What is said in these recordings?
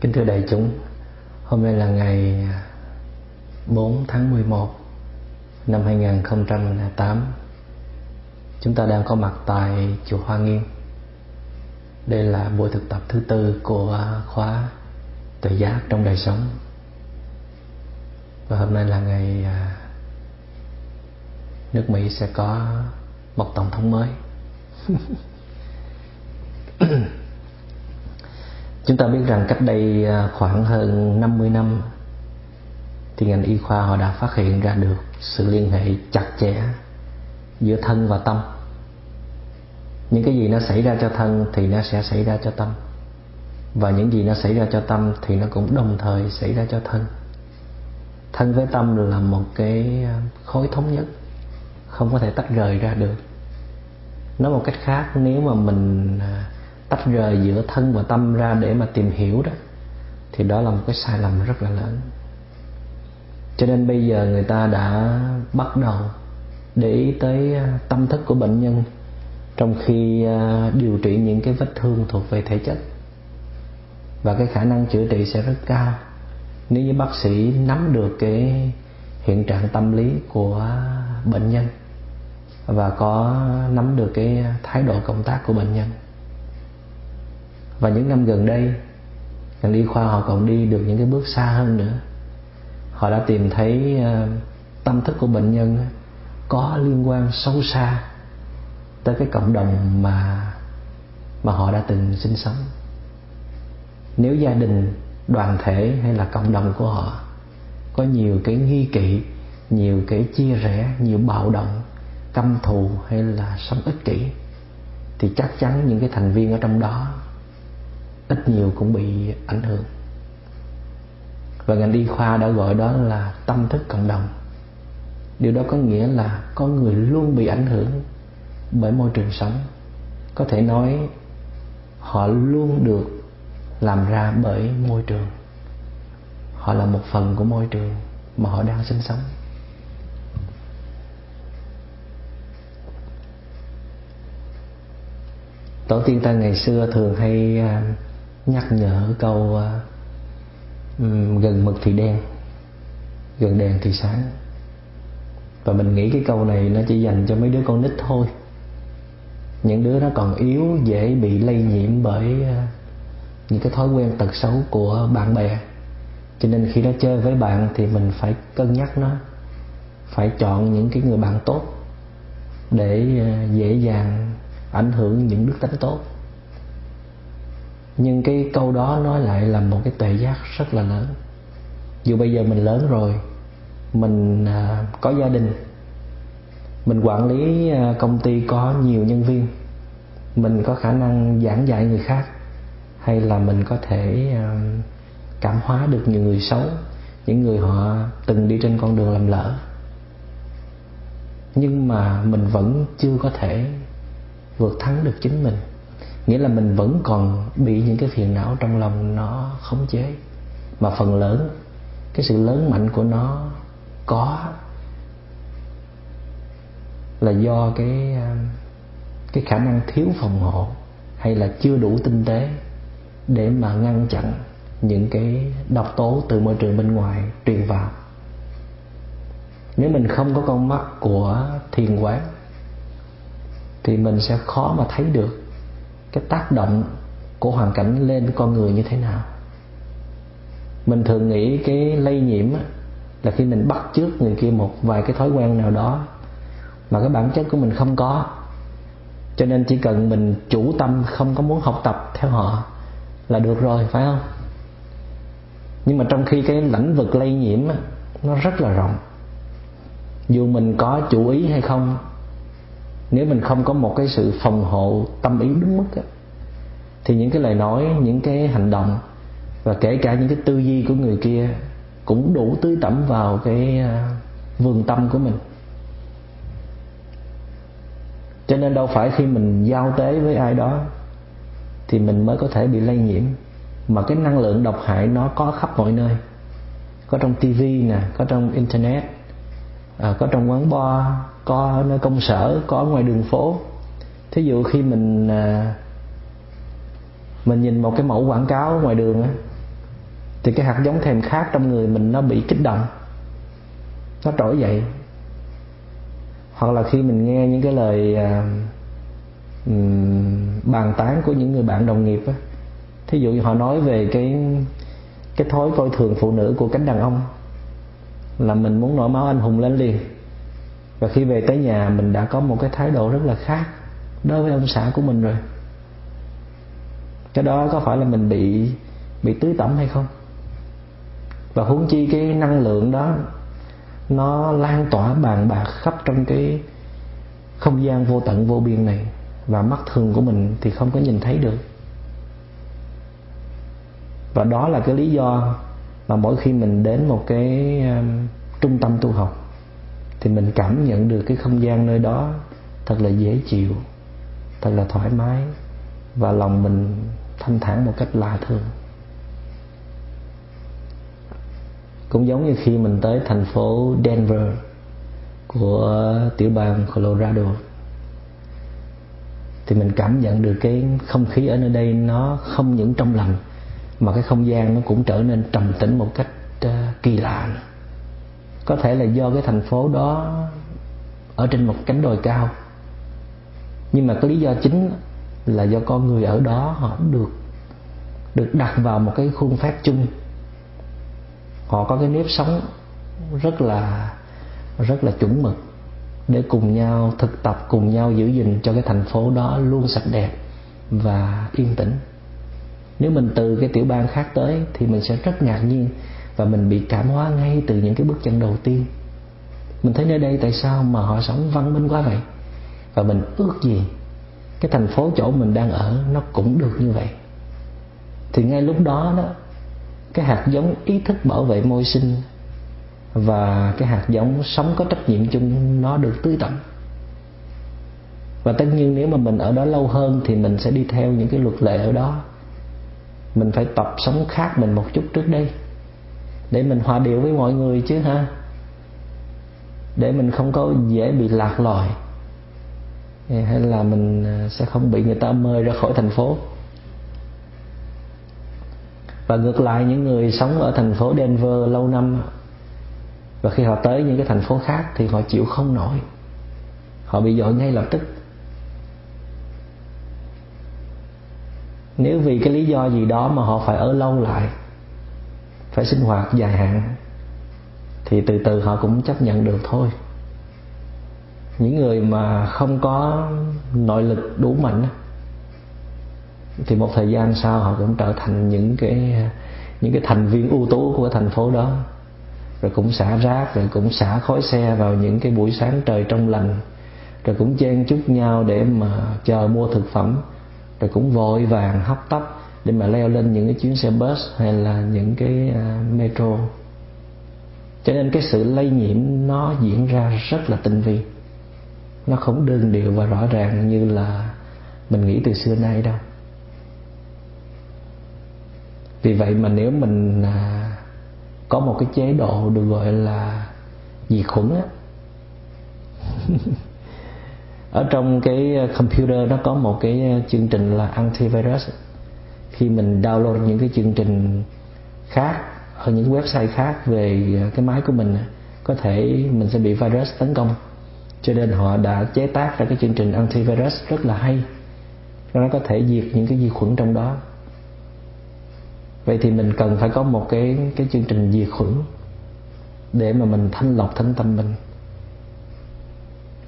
Kính thưa đại chúng, Hôm nay là ngày 4 tháng 11 năm 2008 Chúng ta đang có mặt tại chùa Hoa Nghiêm Đây là buổi thực tập thứ tư của khóa Tự giác trong đời sống. Và hôm nay là ngày à, nước Mỹ sẽ có một tổng thống mới. Chúng ta biết rằng cách đây à, khoảng hơn 50 năm thì ngành y khoa họ đã phát hiện ra được sự liên hệ chặt chẽ giữa thân và tâm. Những cái gì nó xảy ra cho thân thì nó sẽ xảy ra cho tâm. Và những gì nó xảy ra cho tâm thì nó cũng đồng thời xảy ra cho thân. Thân với tâm là một cái à, khối thống nhất, không có thể tách rời ra được. Nói một cách khác nếu mà mình à, tách rời giữa thân và tâm ra để mà tìm hiểu đó, thì đó là một cái sai lầm rất là lớn. Cho nên bây giờ người ta đã bắt đầu để ý tới à, tâm thức của bệnh nhân trong khi à, điều trị những cái vết thương thuộc về thể chất. Và cái khả năng chữa trị sẽ rất cao. Nếu như bác sĩ nắm được cái hiện trạng tâm lý của bệnh nhân và có nắm được cái thái độ công tác của bệnh nhân và những năm gần đây, ngành y khoa họ còn đi được những cái bước xa hơn nữa. Họ đã tìm thấy ờ, tâm thức của bệnh nhân có liên quan sâu xa tới cái cộng đồng mà mà họ đã từng sinh sống. Nếu gia đình, đoàn thể hay là cộng đồng của họ có nhiều cái nghi kỵ, nhiều cái chia rẽ, nhiều bạo động, căm thù hay là sống ích kỷ, thì chắc chắn những cái thành viên ở trong đó ít nhiều cũng bị ảnh hưởng. Và ngành y khoa đã gọi đó là tâm thức cộng đồng. Điều đó có nghĩa là con người luôn bị ảnh hưởng bởi môi trường sống. Có thể nói họ luôn được làm ra bởi môi trường. Họ là một phần của môi trường mà họ đang sinh sống. Tổ tiên ta ngày xưa thường hay à, nhắc nhở câu um, gần mực thì đen gần đèn thì sáng. Và mình nghĩ cái câu này nó chỉ dành cho mấy đứa con nít thôi. Những đứa nó còn yếu dễ bị lây nhiễm bởi uh, những cái thói quen tật xấu của bạn bè. Cho nên khi nó chơi với bạn thì mình phải cân nhắc nó phải chọn những cái người bạn tốt để uh, dễ dàng ảnh hưởng những đức tính tốt nhưng cái câu đó nói lại là một cái tệ giác rất là lớn. Dù bây giờ mình lớn rồi, mình à, có gia đình, mình quản lý à, công ty có nhiều nhân viên, mình có khả năng giảng dạy người khác, hay là mình có thể à, cảm hóa được nhiều người xấu, những người họ từng đi trên con đường làm lỡ. Nhưng mà mình vẫn chưa có thể vượt thắng được chính mình nghĩa là mình vẫn còn bị những cái phiền não trong lòng nó khống chế. Mà phần lớn, cái sự lớn mạnh của nó có là do cái à, cái khả năng thiếu phòng hộ hay là chưa đủ tinh tế để mà ngăn chặn những cái độc tố từ môi trường bên ngoài truyền vào. Nếu mình không có con mắt của thiền quán, thì mình sẽ khó mà thấy được cái tác động của hoàn cảnh lên con người như thế nào. Mình thường nghĩ cái lây nhiễm là khi mình bắt trước người kia một vài cái thói quen nào đó mà cái bản chất của mình không có. Cho nên chỉ cần mình chủ tâm không có muốn học tập theo họ là được rồi, phải không? Nhưng mà trong khi cái lĩnh vực lây nhiễm nó rất là rộng. Dù mình có chủ ý hay không nếu mình không có một cái sự phòng hộ tâm ý đúng mức á, thì những cái lời nói những cái hành động và kể cả những cái tư duy của người kia cũng đủ tưới tẩm vào cái à, vườn tâm của mình. Cho nên đâu phải khi mình giao tế với ai đó thì mình mới có thể bị lây nhiễm mà cái năng lượng độc hại nó có khắp mọi nơi. Có trong tivi nè có trong internet à, có trong quán bar có nơi công sở có ngoài đường phố. Thí dụ khi mình à, mình nhìn một cái mẫu quảng cáo ngoài đường á thì cái hạt giống thèm khát trong người mình nó bị kích động nó trỗi dậy. Hoặc là khi mình nghe những cái lời uh, bàn tán của những người bạn đồng nghiệp á thí dụ như họ nói về cái cái thói coi thường phụ nữ của cánh đàn ông là mình muốn nổi máu anh hùng lên liền và khi về tới nhà mình đã có một cái thái độ rất là khác đối với ông xã của mình rồi. Cái đó có phải là mình bị bị tưới tẩm hay không? Và huống chi cái năng lượng đó nó lan tỏa bàn bạc khắp trong cái không gian vô tận vô biên này. Và mắt thường của mình thì không có nhìn thấy được. Và đó là cái lý do mà mỗi khi mình đến một cái um, trung tâm tu học thì mình cảm nhận được cái không gian nơi đó thật là dễ chịu thật là thoải mái và lòng mình thanh thản một cách lạ thường. Cũng giống như khi mình tới thành phố Denver của tiểu bang Colorado thì mình cảm nhận được cái không khí ở nơi đây nó không những trong lành mà cái không gian nó cũng trở nên trầm tĩnh một cách uh, kỳ lạ có thể là do cái thành phố đó ở trên một cánh đồi cao. Nhưng mà cái lý do chính là do con người ở đó họ được được đặt vào một cái khuôn phép chung. Họ có cái nếp sống rất là rất là chuẩn mực để cùng nhau thực tập, cùng nhau giữ gìn cho cái thành phố đó luôn sạch đẹp và yên tĩnh. Nếu mình từ cái tiểu bang khác tới thì mình sẽ rất ngạc nhiên và mình bị cảm hóa ngay từ những cái bước chân đầu tiên. Mình thấy nơi đây tại sao mà họ sống văn minh quá vậy? Và mình ước gì cái thành phố chỗ mình đang ở nó cũng được như vậy. Thì ngay lúc đó đó, cái hạt giống ý thức bảo vệ môi sinh và cái hạt giống sống có trách nhiệm chung nó được tưới tẩm. Và tất nhiên nếu mà mình ở đó lâu hơn thì mình sẽ đi theo những cái luật lệ ở đó. Mình phải tập sống khác mình một chút trước đây để mình hòa điệu với mọi người chứ ha. Để mình không có dễ bị lạc lòi. Hay là mình à, sẽ không bị người ta mời ra khỏi thành phố. Và ngược lại, những người sống ở thành phố Denver lâu năm, và khi họ tới những cái thành phố khác thì họ chịu không nổi. Họ bị dội ngay lập tức. Nếu vì cái lý do gì đó mà họ phải ở lâu lại phải sinh hoạt dài hạn, thì từ từ họ cũng chấp nhận được thôi. Những người mà không có nội lực đủ mạnh thì một thời gian sau họ cũng trở thành những cái những cái thành viên ưu tú của thành phố đó. Rồi cũng xả rác, rồi cũng xả khói xe vào những cái buổi sáng trời trong lành. Rồi cũng chen chúc nhau để mà chờ mua thực phẩm. Rồi cũng vội vàng hấp tấp để mà leo lên những cái chuyến xe bus hay là những cái uh, metro. Cho nên cái sự lây nhiễm nó diễn ra rất là tinh vi. Nó không đơn điệu và rõ ràng như là mình nghĩ từ xưa nay đâu. Vì vậy mà nếu mình à, có một cái chế độ được gọi là diệt khuẩn á ở trong cái à, computer nó có một cái à, chương trình là antivirus khi mình download những cái chương trình khác ở những website khác về à, cái máy của mình có thể mình sẽ bị virus tấn công. Cho nên họ đã chế tác ra cái chương trình antivirus rất là hay. Nó có thể diệt những cái vi khuẩn trong đó. Vậy thì mình cần phải có một cái cái chương trình diệt khuẩn để mà mình thanh lọc thanh tâm mình.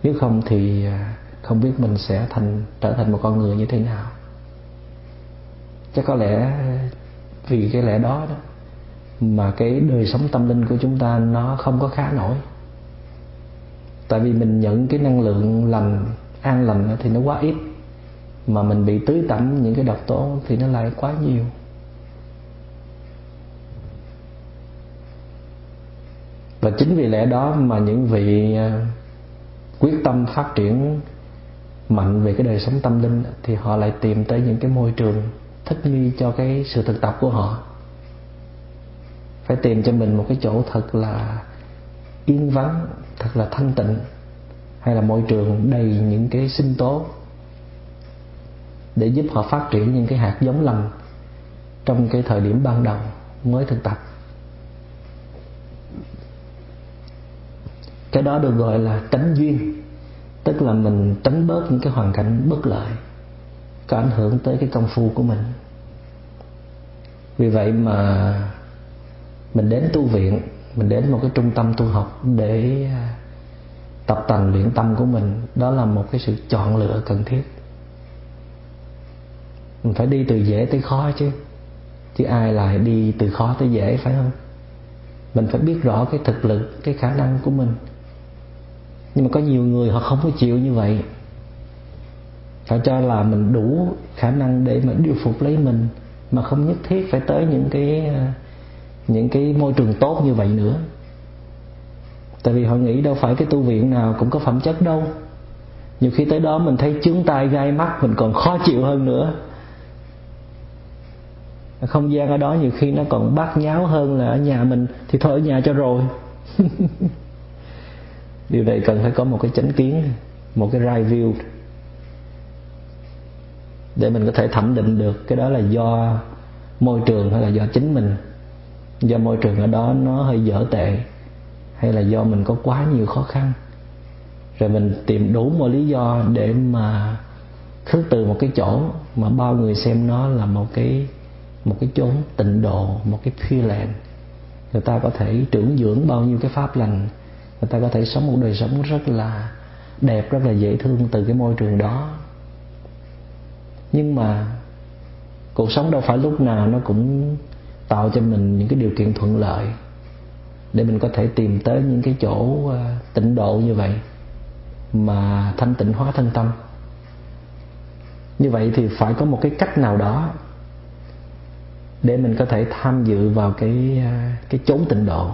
Nếu không thì à, không biết mình sẽ thành, trở thành một con người như thế nào chắc có lẽ vì cái lẽ đó đó mà cái đời sống tâm linh của chúng ta nó không có khá nổi. Tại vì mình nhận cái năng lượng lành, an lành thì nó quá ít, mà mình bị tưới tẩm những cái độc tố thì nó lại quá nhiều. Và chính vì lẽ đó mà những vị à, quyết tâm phát triển mạnh về cái đời sống tâm linh thì họ lại tìm tới những cái môi trường thích nghi cho cái sự thực tập của họ. Phải tìm cho mình một cái chỗ thật là yên vắng, thật là thanh tịnh, hay là môi trường đầy những cái sinh tố để giúp họ phát triển những cái hạt giống lành trong cái thời điểm ban đầu mới thực tập. Cái đó được gọi là tránh duyên, tức là mình tránh bớt những cái hoàn cảnh bất lợi có ảnh hưởng tới cái công phu của mình vì vậy mà mình đến tu viện, mình đến một cái trung tâm tu học để à, tập tành luyện tâm của mình. Đó là một cái sự chọn lựa cần thiết. Mình phải đi từ dễ tới khó chứ chứ ai lại đi từ khó tới dễ, phải không? Mình phải biết rõ cái thực lực, cái khả năng của mình. Nhưng mà có nhiều người họ không có chịu như vậy. Họ cho là mình đủ khả năng để mà điều phục lấy mình mà không nhất thiết phải tới những cái ờ, những cái môi trường tốt như vậy nữa. Tại vì họ nghĩ đâu phải cái tu viện nào cũng có phẩm chất đâu. Nhiều khi tới đó mình thấy chướng tai gai mắt, mình còn khó chịu hơn nữa. Không gian ở đó nhiều khi nó còn bát nháo hơn là ở nhà mình, thì thôi ở nhà cho rồi. Điều này cần phải có một cái chánh kiến, một cái right view để mình có thể thẩm định được. Cái đó là do môi trường hay là do chính mình? Do môi trường ở đó nó hơi dở tệ, hay là do mình có quá nhiều khó khăn? Rồi mình tìm đủ mọi lý do để mà khước từ một cái chỗ mà bao người xem nó là một cái một cái chốn tịnh độ, một cái pure land người ta có thể trưởng dưỡng bao nhiêu cái pháp lành, người ta có thể sống một đời sống rất là đẹp, rất là dễ thương từ cái môi trường đó nhưng mà cuộc sống đâu phải lúc nào nó cũng tạo cho mình những cái điều kiện thuận lợi để mình có thể tìm tới những cái chỗ ờ, tịnh độ như vậy mà thanh tịnh hóa thân tâm. Như vậy thì phải có một cái cách nào đó để mình có thể tham dự vào cái ờ, cái chốn tịnh độ.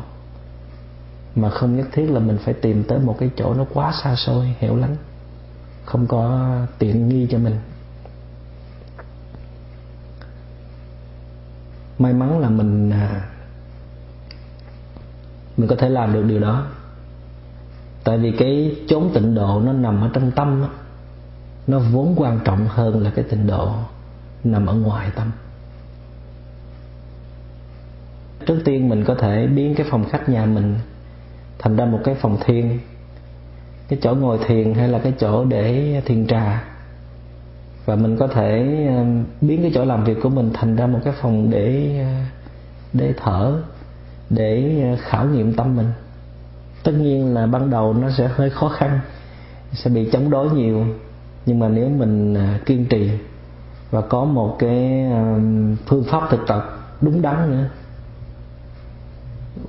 Mà không nhất thiết là mình phải tìm tới một cái chỗ nó quá xa xôi, hẻo lánh, không có tiện nghi cho mình. May mắn là mình à, mình có thể làm được điều đó tại vì cái chốn tịnh độ nó nằm ở trong tâm đó. nó vốn quan trọng hơn là cái tịnh độ nằm ở ngoài tâm trước tiên mình có thể biến cái phòng khách nhà mình thành ra một cái phòng thiền cái chỗ ngồi thiền hay là cái chỗ để thiền trà và mình có thể um, biến cái chỗ làm việc của mình thành ra một cái phòng để uh, để thở, để uh, khảo nghiệm tâm mình. Tất nhiên là ban đầu nó sẽ hơi khó khăn, sẽ bị chống đối nhiều. Nhưng mà nếu mình uh, kiên trì và có một cái um, phương pháp thực tập đúng đắn nữa,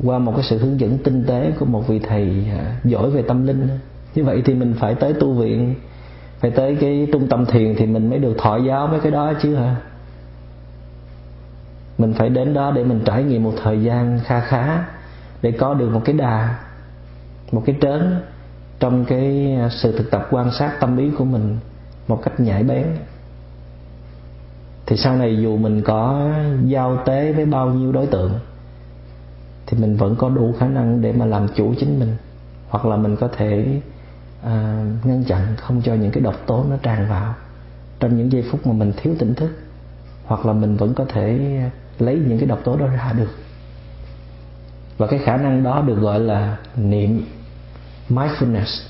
qua một cái sự hướng dẫn tinh tế của một vị thầy giỏi về tâm linh, như vậy thì mình phải tới tu viện phải tới cái trung tâm thiền thì mình mới được thọ giáo mấy cái đó chứ hả? Mình phải đến đó để mình trải nghiệm một thời gian kha khá để có được một cái đà, một cái trớn trong cái sự thực tập quan sát tâm ý của mình một cách nhạy bén. Thì sau này dù mình có giao tế với bao nhiêu đối tượng, thì mình vẫn có đủ khả năng để mà làm chủ chính mình, hoặc là mình có thể à, ngăn chặn không cho những cái độc tố nó tràn vào. Trong những giây phút mà mình thiếu tỉnh thức hoặc là mình vẫn có thể lấy những cái độc tố đó ra được. Và cái khả năng đó được gọi là niệm mindfulness.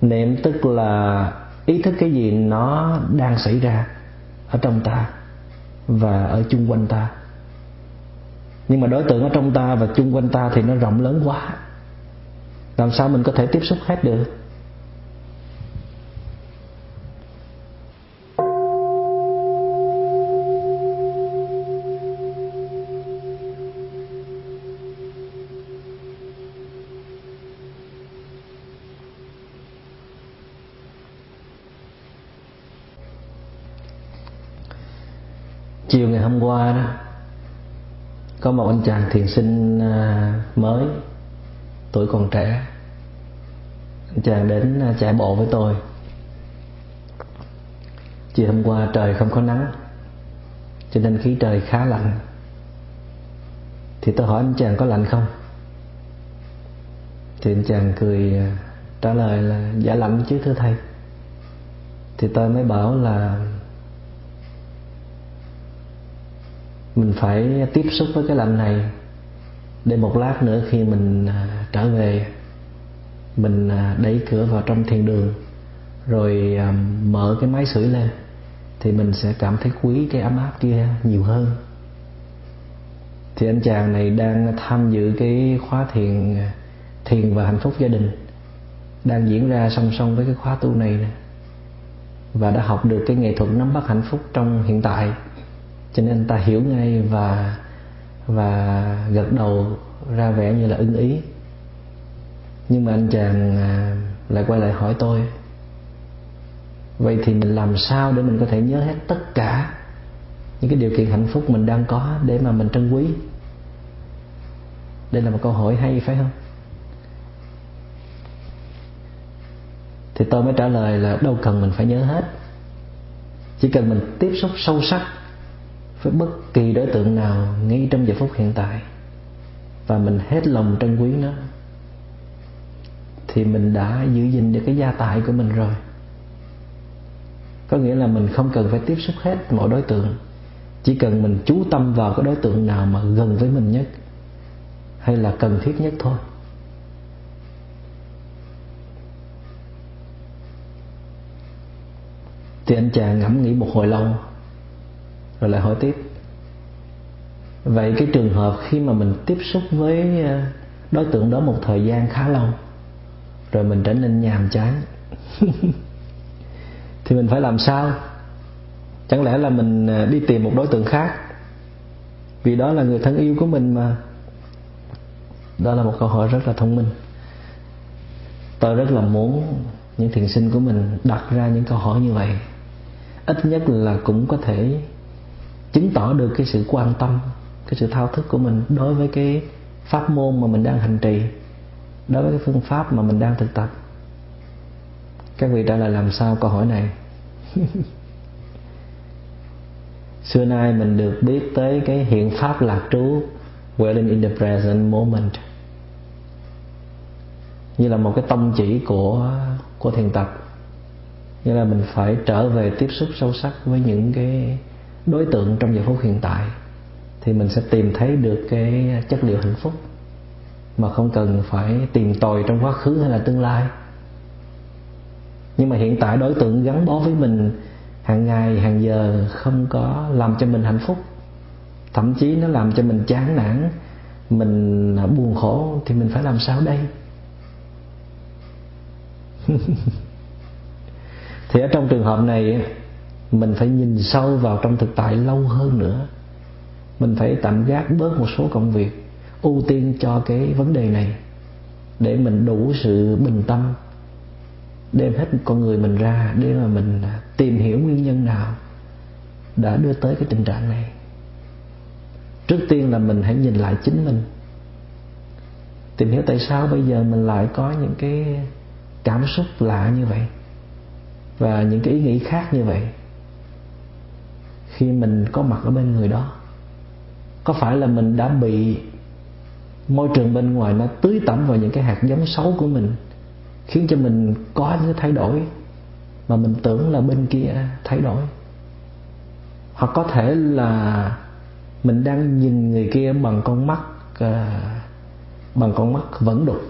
Niệm tức là ý thức cái gì nó đang xảy ra ở trong ta và ở chung quanh ta. Nhưng mà đối tượng ở trong ta và chung quanh ta thì nó rộng lớn quá làm sao mình có thể tiếp xúc hết được? Chiều ngày hôm qua đó, có một anh chàng thiền sinh à, mới tuổi còn trẻ. Anh chàng đến à, chạy bộ với tôi. Chiều hôm qua trời không có nắng, cho nên khí trời khá lạnh. Thì tôi hỏi anh chàng có lạnh không? Thì anh chàng cười à, trả lời là dạ lạnh chứ, thưa thầy. Thì tôi mới bảo là, mình phải tiếp xúc với cái lạnh này để một lát nữa khi mình à, trở về, mình à, đẩy cửa vào trong thiền đường, rồi à, mở cái máy sưởi lên, thì mình sẽ cảm thấy quý cái ấm áp kia nhiều hơn. Thì anh chàng này đang tham dự cái khóa thiền thiền và hạnh phúc gia đình, đang diễn ra song song với cái khóa tu này nè, và đã học được cái nghệ thuật nắm bắt hạnh phúc trong hiện tại. Cho nên anh ta hiểu ngay và và gật đầu ra vẻ như là ưng ý. Nhưng mà anh chàng à, lại quay lại hỏi tôi, vậy thì mình làm sao để mình có thể nhớ hết tất cả những cái điều kiện hạnh phúc mình đang có để mà mình trân quý? Đây là một câu hỏi hay, phải không? Thì tôi mới trả lời là đâu cần mình phải nhớ hết. Chỉ cần mình tiếp xúc sâu sắc với bất kỳ đối tượng nào ngay trong giờ phút hiện tại, và mình hết lòng trân quý nó, thì mình đã giữ gìn được cái gia tài của mình rồi. Có nghĩa là mình không cần phải tiếp xúc hết mọi đối tượng. Chỉ cần mình chú tâm vào cái đối tượng nào mà gần với mình nhất, hay là cần thiết nhất thôi. Thì anh chàng ngẫm nghĩ một hồi lâu rồi lại hỏi tiếp. Vậy cái trường hợp khi mà mình tiếp xúc với ờ, đối tượng đó một thời gian khá lâu, rồi mình trở nên nhàm chán, thì mình phải làm sao? Chẳng lẽ là mình ờ, đi tìm một đối tượng khác? Vì đó là người thân yêu của mình mà. Đó là một câu hỏi rất là thông minh. Tôi rất là muốn những thiền sinh của mình đặt ra những câu hỏi như vậy. Ít nhất là cũng có thể chứng tỏ được cái sự quan tâm, cái sự thao thức của mình đối với cái pháp môn mà mình đang hành trì, đối với cái phương pháp mà mình đang thực tập. Các vị trả lời làm sao câu hỏi này? Xưa nay mình được biết tới cái hiện pháp lạc trú, dwelling in the present moment. Như là một cái tông chỉ của của thiền tập. Như là mình phải trở về tiếp xúc sâu sắc với những cái đối tượng trong giờ phút hiện tại, thì mình sẽ tìm thấy được cái chất liệu hạnh phúc mà không cần phải tìm tòi trong quá khứ hay là tương lai. Nhưng mà hiện tại đối tượng gắn bó với mình hàng ngày, hàng giờ không có làm cho mình hạnh phúc. Thậm chí nó làm cho mình chán nản, mình buồn khổ, thì mình phải làm sao đây? Thì ở trong trường hợp này mình phải nhìn sâu vào trong thực tại lâu hơn nữa. Mình phải tạm gác bớt một số công việc, ưu tiên cho cái vấn đề này, để mình đủ sự bình tâm, đem hết con người mình ra để mà mình tìm hiểu nguyên nhân nào đã đưa tới cái tình trạng này. Trước tiên là mình hãy nhìn lại chính mình. Tìm hiểu tại sao bây giờ mình lại có những cái cảm xúc lạ như vậy và những cái ý nghĩ khác như vậy khi mình có mặt ở bên người đó có phải là mình đã bị môi trường bên ngoài nó tưới tẩm vào những cái hạt giống xấu của mình khiến cho mình có những thay đổi mà mình tưởng là bên kia thay đổi? Hoặc có thể là mình đang nhìn người kia bằng con mắt à, bằng con mắt vẫn đục.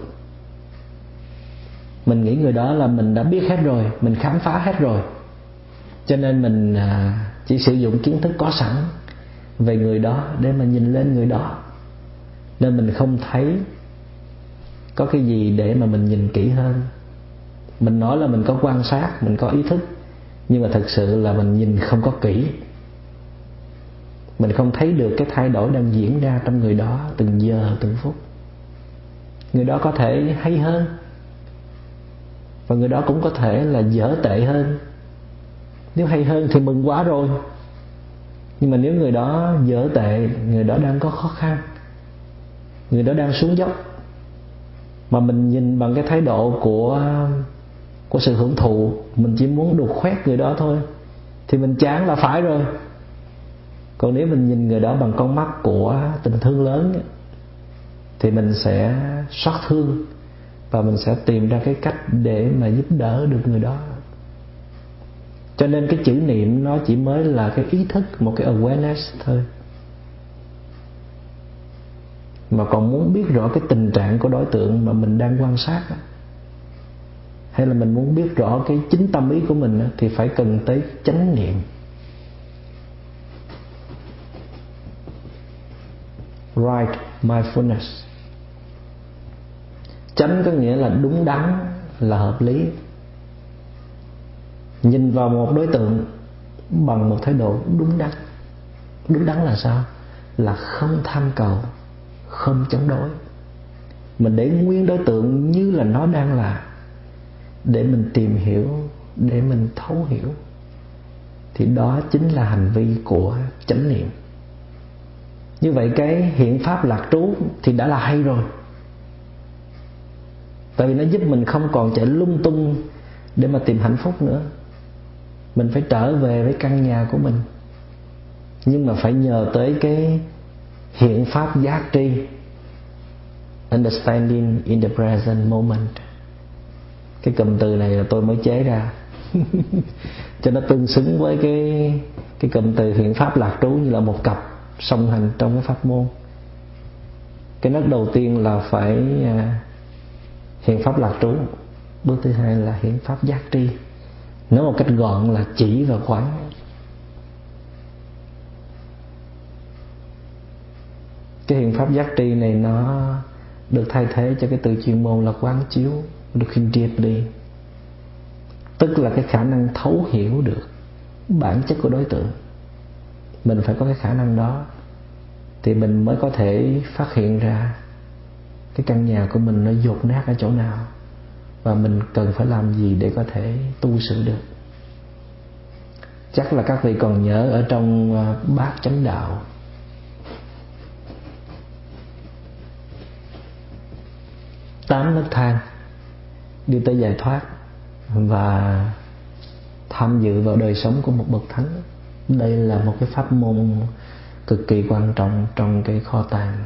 Mình nghĩ người đó là mình đã biết hết rồi mình khám phá hết rồi. Cho nên mình à, chỉ sử dụng kiến thức có sẵn về người đó để mà nhìn lên người đó. Nên mình không thấy có cái gì để mà mình nhìn kỹ hơn. Mình nói là mình có quan sát, mình có ý thức, nhưng mà thật sự là mình nhìn không có kỹ. Mình không thấy được cái thay đổi đang diễn ra trong người đó từng giờ, từng phút. Người đó có thể hay hơn, và người đó cũng có thể là dở tệ hơn nếu hay hơn thì mừng quá rồi. Nhưng mà nếu người đó dở tệ, người đó đang có khó khăn, người đó đang xuống dốc, mà mình nhìn bằng cái thái độ của của sự hưởng thụ, mình chỉ muốn đục khoét người đó thôi, thì mình chán là phải rồi. Còn nếu mình nhìn người đó bằng con mắt của tình thương lớn, thì mình sẽ xót thương và mình sẽ tìm ra cái cách để mà giúp đỡ được người đó cho nên cái chữ niệm nó chỉ mới là cái ý thức, một cái awareness thôi. Mà còn muốn biết rõ cái tình trạng của đối tượng mà mình đang quan sát hay là mình muốn biết rõ cái chính tâm ý của mình thì phải cần tới chánh niệm. Right mindfulness. Chánh có nghĩa là đúng đắn, là hợp lý nhìn vào một đối tượng bằng một thái độ đúng đắn. Đúng đắn là sao? Là không tham cầu, không chống đối. Mình để nguyên đối tượng như là nó đang là, để mình tìm hiểu, để mình thấu hiểu, thì đó chính là hành vi của chánh niệm. Như vậy cái hiện pháp lạc trú thì đã là hay rồi. Tại vì nó giúp mình không còn chạy lung tung để mà tìm hạnh phúc nữa mình phải trở về với căn nhà của mình. Nhưng mà phải nhờ tới cái hiện pháp giác tri, understanding in the present moment. Cái cụm từ này là tôi mới chế ra. Cho nó tương xứng với cái cái cụm từ hiện pháp lạc trú như là một cặp song hành trong cái pháp môn. Cái nấc đầu tiên là phải à, hiện pháp lạc trú. Bước thứ hai là hiện pháp giác tri nói một cách gọn là chỉ và quán cái hiện pháp giác tri này nó được thay thế cho cái từ chuyên môn là quán chiếu, được khi triệt đi. Tức là cái khả năng thấu hiểu được bản chất của đối tượng. Mình phải có cái khả năng đó thì mình mới có thể phát hiện ra cái căn nhà của mình nó dột nát ở chỗ nào và mình cần phải làm gì để có thể tu sửa được? Chắc là các vị còn nhớ ở trong à, bát chánh đạo. Tám nấc thang đi tới giải thoát và tham dự vào đời sống của một bậc thánh. Đây là một cái pháp môn cực kỳ quan trọng trong cái kho tàng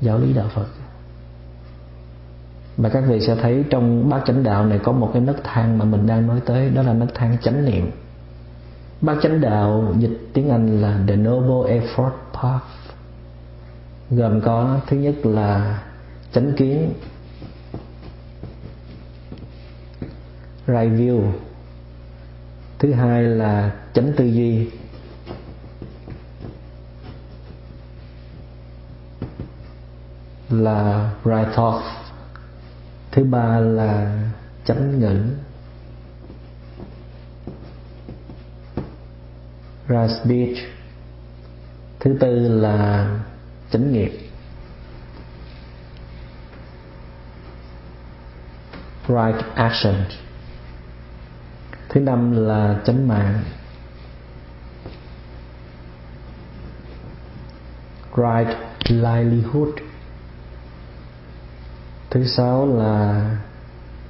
giáo lý đạo Phật và các vị sẽ thấy trong bát chánh đạo này có một cái nấc thang mà mình đang nói tới, đó là nấc thang chánh niệm. Bát chánh đạo dịch tiếng Anh là the noble effort path. Gồm có, thứ nhất là chánh kiến, right view. Thứ hai là chánh tư duy. Là right thought thứ ba là chánh ngữ. Ra speech thứ tư là chánh nghiệp. Right action. Thứ năm là chánh mạng. Right livelihood thứ sáu là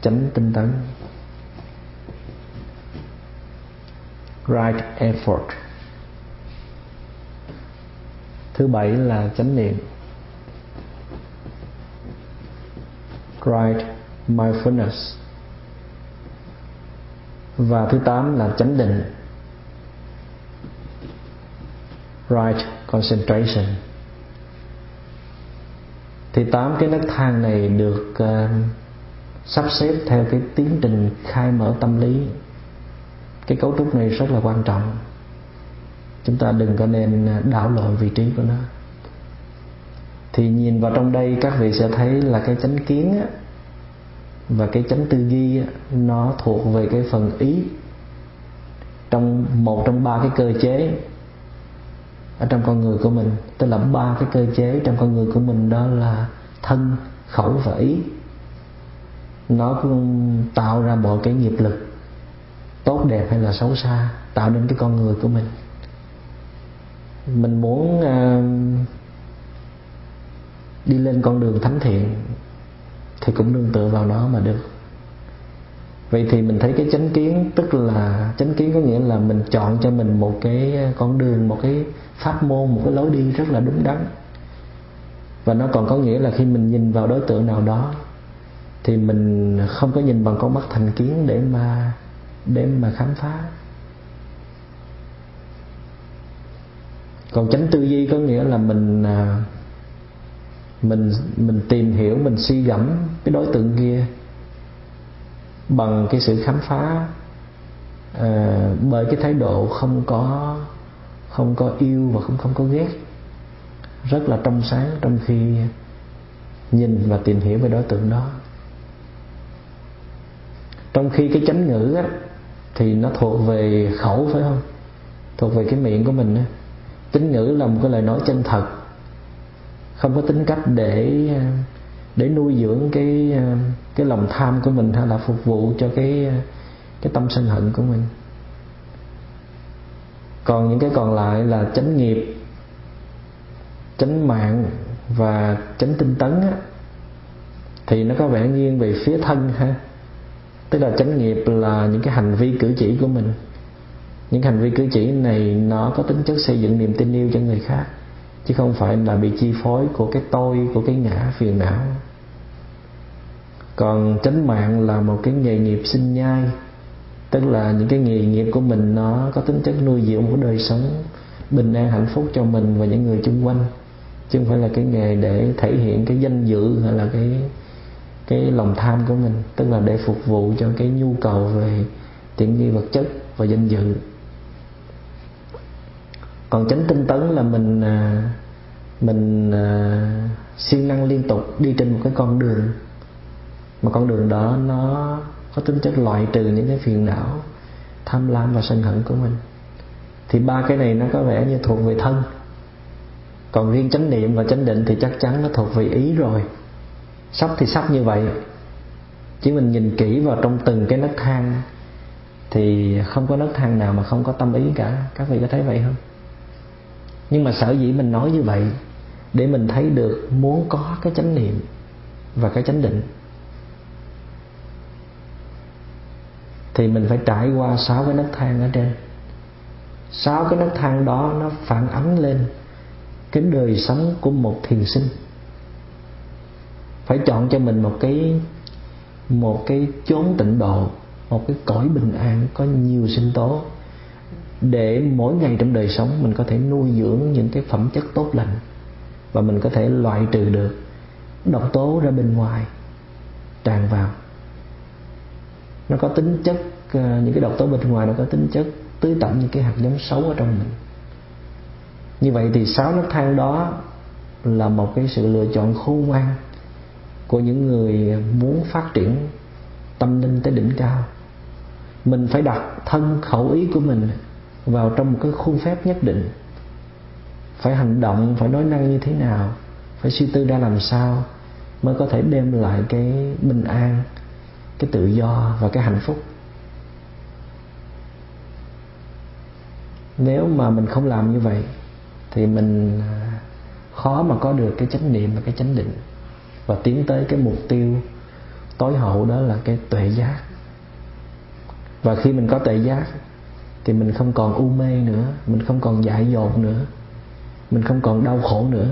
chánh tinh tấn. Right effort. Thứ bảy là chánh niệm. Right mindfulness. Và thứ tám là chánh định. Right concentration thì tám cái nấc thang này được uh, sắp xếp theo cái tiến trình khai mở tâm lý. Cái cấu trúc này rất là quan trọng. Chúng ta đừng có nên ờ, đảo lộn vị trí của nó. Thì nhìn vào trong đây các vị sẽ thấy là cái chánh kiến á, và cái chánh tư duy á, nó thuộc về cái phần ý. Trong một trong ba cái cơ chế ở trong con người của mình tức là ba cái cơ chế trong con người của mình đó là thân khẩu và ý. Nó cũng tạo ra mọi cái nghiệp lực tốt đẹp hay là xấu xa tạo nên cái con người của mình. Mình muốn uh, đi lên con đường thánh thiện thì cũng nương tựa vào nó mà được. Vậy thì mình thấy cái chánh kiến tức là chánh kiến có nghĩa là mình chọn cho mình một cái con đường một cái pháp môn một cái lối đi rất là đúng đắn. Và nó còn có nghĩa là khi mình nhìn vào đối tượng nào đó thì mình không có nhìn bằng con mắt thành kiến để mà để mà khám phá. Còn tránh tư duy có nghĩa là mình à, mình mình tìm hiểu mình suy gẫm cái đối tượng kia bằng cái sự khám phá uh, bởi cái thái độ không có không có yêu và cũng không có ghét. Rất là trong sáng trong khi nhìn và tìm hiểu về đối tượng đó. Trong khi cái chánh ngữ á, thì nó thuộc về khẩu phải không? Thuộc về cái miệng của mình á. chánh ngữ là một cái lời nói chân thật. Không có tính cách để để nuôi dưỡng cái cái lòng tham của mình hay là phục vụ cho cái cái tâm sân hận của mình còn những cái còn lại là chánh nghiệp chánh mạng và chánh tinh tấn á, thì nó có vẻ nghiêng về phía thân ha. Tức là chánh nghiệp là những cái hành vi cử chỉ của mình. Những hành vi cử chỉ này nó có tính chất xây dựng niềm tin yêu cho người khác chứ không phải là bị chi phối của cái tôi của cái ngã phiền não. Còn chánh mạng là một cái nghề nghiệp sinh nhai tức là những cái nghề nghiệp của mình nó có tính chất nuôi dưỡng của đời sống, bình an, hạnh phúc cho mình và những người xung quanh. Chứ không phải là cái nghề để thể hiện cái danh dự hay là cái cái lòng tham của mình. Tức là để phục vụ cho cái nhu cầu về tiện nghi vật chất và danh dự. Còn tránh tinh tấn là mình à, mình à, siêng năng liên tục đi trên một cái con đường. Mà con đường đó nó có tính chất loại trừ những cái phiền não, tham lam và sân hận của mình. Thì ba cái này nó có vẻ như thuộc về thân. Còn riêng chánh niệm và chánh định thì chắc chắn nó thuộc về ý rồi. Sắp thì sắp như vậy. Chỉ mình nhìn kỹ vào trong từng cái nấc thang thì không có nấc thang nào mà không có tâm ý cả. Các vị có thấy vậy không? Nhưng mà sở dĩ mình nói như vậy để mình thấy được muốn có cái chánh niệm và cái chánh định. Thì mình phải trải qua sáu cái nấc thang ở trên. Sáu cái nấc thang đó nó phản ánh lên cái đời sống của một thiền sinh. Phải chọn cho mình một cái một cái chốn tịnh độ, một cái cõi bình an, có nhiều sinh tố để mỗi ngày trong đời sống mình có thể nuôi dưỡng những cái phẩm chất tốt lành và mình có thể loại trừ được độc tố ra bên ngoài, tràn vào nó có tính chất ờ, những cái độc tố bên ngoài nó có tính chất tưới tẩm những cái hạt giống xấu ở trong mình. Như vậy thì sáu nấc thang đó là một cái sự lựa chọn khôn ngoan của những người muốn phát triển tâm linh tới đỉnh cao. Mình phải đặt thân khẩu ý của mình vào trong một cái khuôn phép nhất định. Phải hành động, phải nói năng như thế nào, phải suy tư ra làm sao mới có thể đem lại cái bình an cái tự do và cái hạnh phúc. Nếu mà mình không làm như vậy, thì mình à, khó mà có được cái chánh niệm và cái chánh định. Và tiến tới cái mục tiêu tối hậu đó là cái tuệ giác. Và khi mình có tuệ giác, thì mình không còn u mê nữa, mình không còn dại dột nữa, mình không còn đau khổ nữa.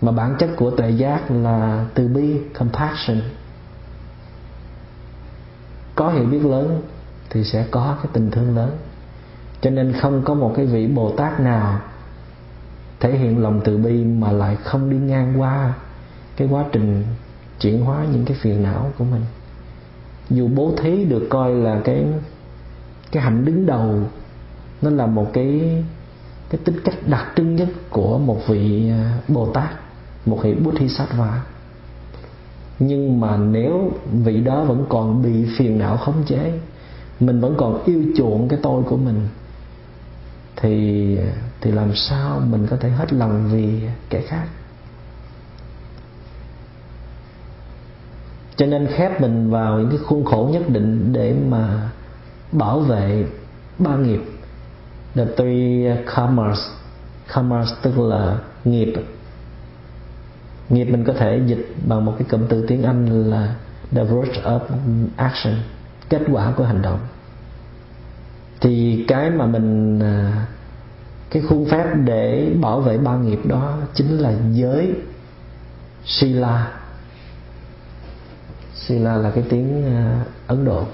Mà bản chất của tuệ giác là từ bi, compassion có hiểu biết lớn thì sẽ có cái tình thương lớn. Cho nên không có một cái vị bồ tát nào thể hiện lòng từ bi mà lại không đi ngang qua cái quá trình chuyển hóa những cái phiền não của mình. Dù bố thí được coi là cái cái hạnh đứng đầu, nó là một cái cái tính cách đặc trưng nhất của một vị à, bồ tát một vị bodhisattva nhưng mà nếu vị đó vẫn còn bị phiền não khống chế, mình vẫn còn yêu chuộng cái tôi của mình, thì thì làm sao mình có thể hết lòng vì kẻ khác? Cho nên khép mình vào những cái khuôn khổ nhất định để mà bảo vệ ba nghiệp. The three karmas karmas tức là nghiệp nghiệp mình có thể dịch bằng một cái cụm từ tiếng Anh là the fruit of action, kết quả của hành động. Thì cái mà mình à, cái khuôn phép để bảo vệ ba nghiệp đó chính là giới sila. Sila là cái tiếng à, ấn độ.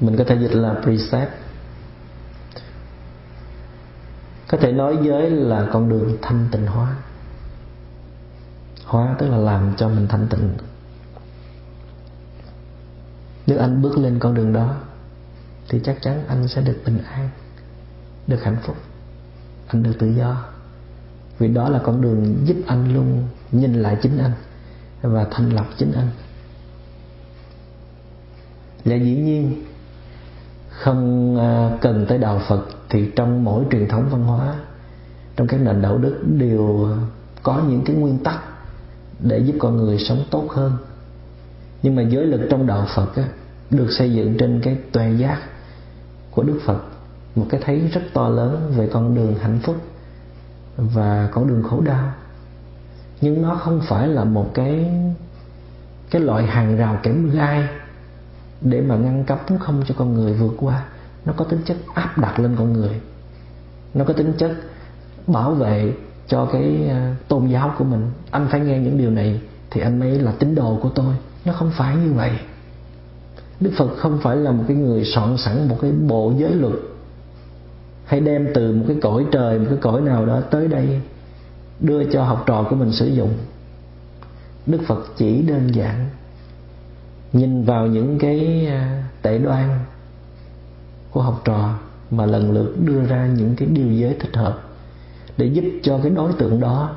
Mình có thể dịch là precept có thể nói giới là con đường thanh tịnh hóa. Hóa tức là làm cho mình thanh tịnh. Nếu anh bước lên con đường đó, thì chắc chắn anh sẽ được bình an, được hạnh phúc. Anh được tự do. Vì đó là con đường giúp anh luôn nhìn lại chính anh và thanh lọc chính anh. Và dĩ nhiên, không à, cần tới đạo Phật thì trong mỗi truyền thống văn hóa trong các nền đạo đức đều có những cái nguyên tắc để giúp con người sống tốt hơn. Nhưng mà giới lực trong đạo Phật á, được xây dựng trên cái tuệ giác của Đức Phật một cái thấy rất to lớn về con đường hạnh phúc và con đường khổ đau. Nhưng nó không phải là một cái cái loại hàng rào kẽm gai để mà ngăn cấm không cho con người vượt qua nó có tính chất áp đặt lên con người. Nó có tính chất bảo vệ cho cái à, tôn giáo của mình. Anh phải nghe những điều này thì anh mới là tín đồ của tôi. Nó không phải như vậy. Đức phật không phải là một cái người soạn sẵn một cái bộ giới luật hay đem từ một cái cõi trời, một cái cõi nào đó tới đây đưa cho học trò của mình sử dụng. Đức phật chỉ đơn giản nhìn vào những cái à, tệ đoan của học trò mà lần lượt đưa ra những cái điều giới thích hợp để giúp cho cái đối tượng đó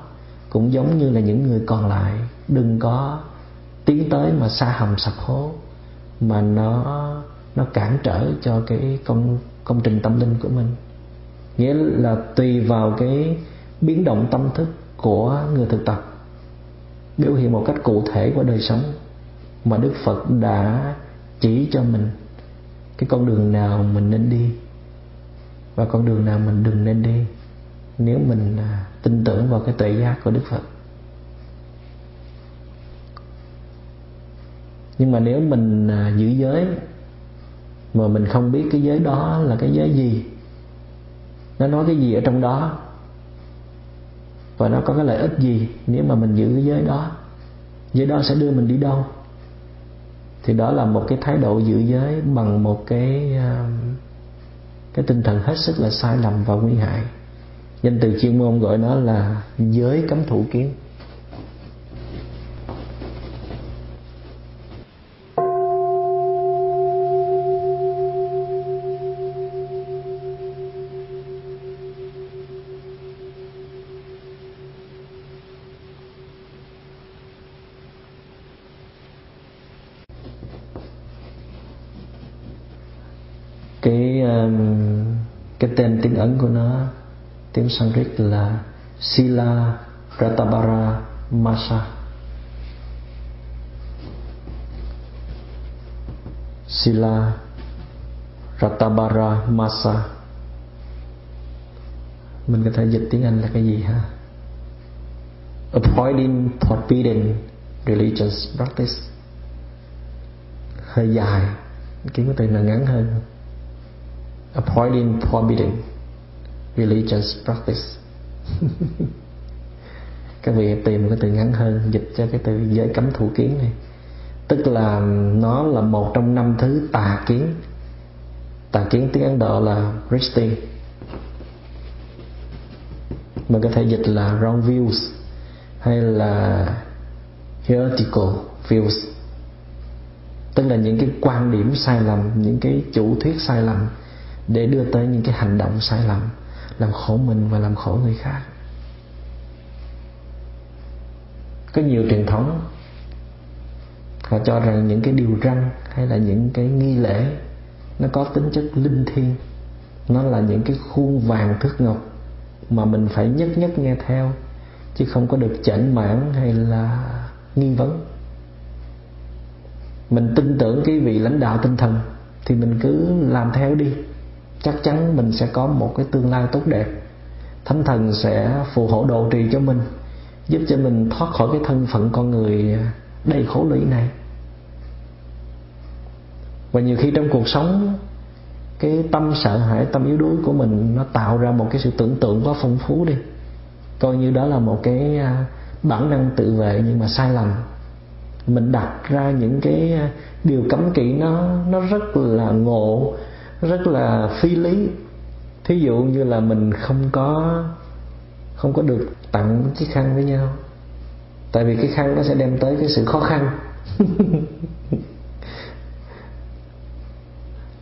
cũng giống như là những người còn lại. Đừng có tiến tới mà xa hầm sập hố, mà nó nó cản trở cho cái công công trình tâm linh của mình. Nghĩa là tùy vào cái biến động tâm thức của người thực tập. Biểu hiện một cách cụ thể của đời sống mà Đức Phật đã chỉ cho mình cái con đường nào mình nên đi? Và con đường nào mình đừng nên đi? Nếu mình à, tin tưởng vào cái tuệ giác của Đức Phật. Nhưng mà nếu mình à, giữ giới, mà mình không biết cái giới đó là cái giới gì, nó nói cái gì ở trong đó, và nó có cái lợi ích gì nếu mà mình giữ cái giới đó giới đó sẽ đưa mình đi đâu? Thì đó là một cái thái độ giữ giới bằng một cái à, cái tinh thần hết sức là sai lầm và nguy hại. Danh từ chuyên môn gọi nó là giới cấm thủ kiến. Cái um, cái tên tiếng ấn của nó. Tiếng Sanskrit là Sila Ratabara Masa. Sila Ratabara Masa. Mình có thể dịch tiếng Anh là cái gì ha? Avoiding forbidden religious practice. Hơi dài. Kiếm cái từ nào ngắn hơn avoiding forbidden religious practice. Các vị tìm cái từ ngắn hơn dịch cho cái từ giới cấm thủ kiến này. Tức là nó là một trong năm thứ tà kiến. Tà kiến tiếng ấn độ là Risti mình có thể dịch là wrong views hay là heretical views. Tức là những cái quan điểm sai lầm, những cái chủ thuyết sai lầm để đưa tới những cái hành động sai lầm, làm khổ mình và làm khổ người khác. Có nhiều truyền thống, họ cho rằng những cái điều răn hay là những cái nghi lễ, nó có tính chất linh thiêng. Nó là những cái khuôn vàng thước ngọc mà mình phải nhất nhất nghe theo, chứ không có được chảnh mãn hay là nghi vấn. Mình tin tưởng cái vị lãnh đạo tinh thần thì mình cứ làm theo đi chắc chắn mình sẽ có một cái tương lai tốt đẹp. Thánh thần sẽ phù hộ độ trì cho mình, giúp cho mình thoát khỏi cái thân phận con người đầy khổ lụy này. Và nhiều khi trong cuộc sống, cái tâm sợ hãi, tâm yếu đuối của mình nó tạo ra một cái sự tưởng tượng quá phong phú đi. Coi như đó là một cái à, bản năng tự vệ nhưng mà sai lầm. Mình đặt ra những cái à, điều cấm kỵ nó nó rất là ngộ rất là phi lý. Thí dụ như là mình không có không có được tặng chiếc khăn với nhau. Tại vì cái khăn nó sẽ đem tới cái sự khó khăn.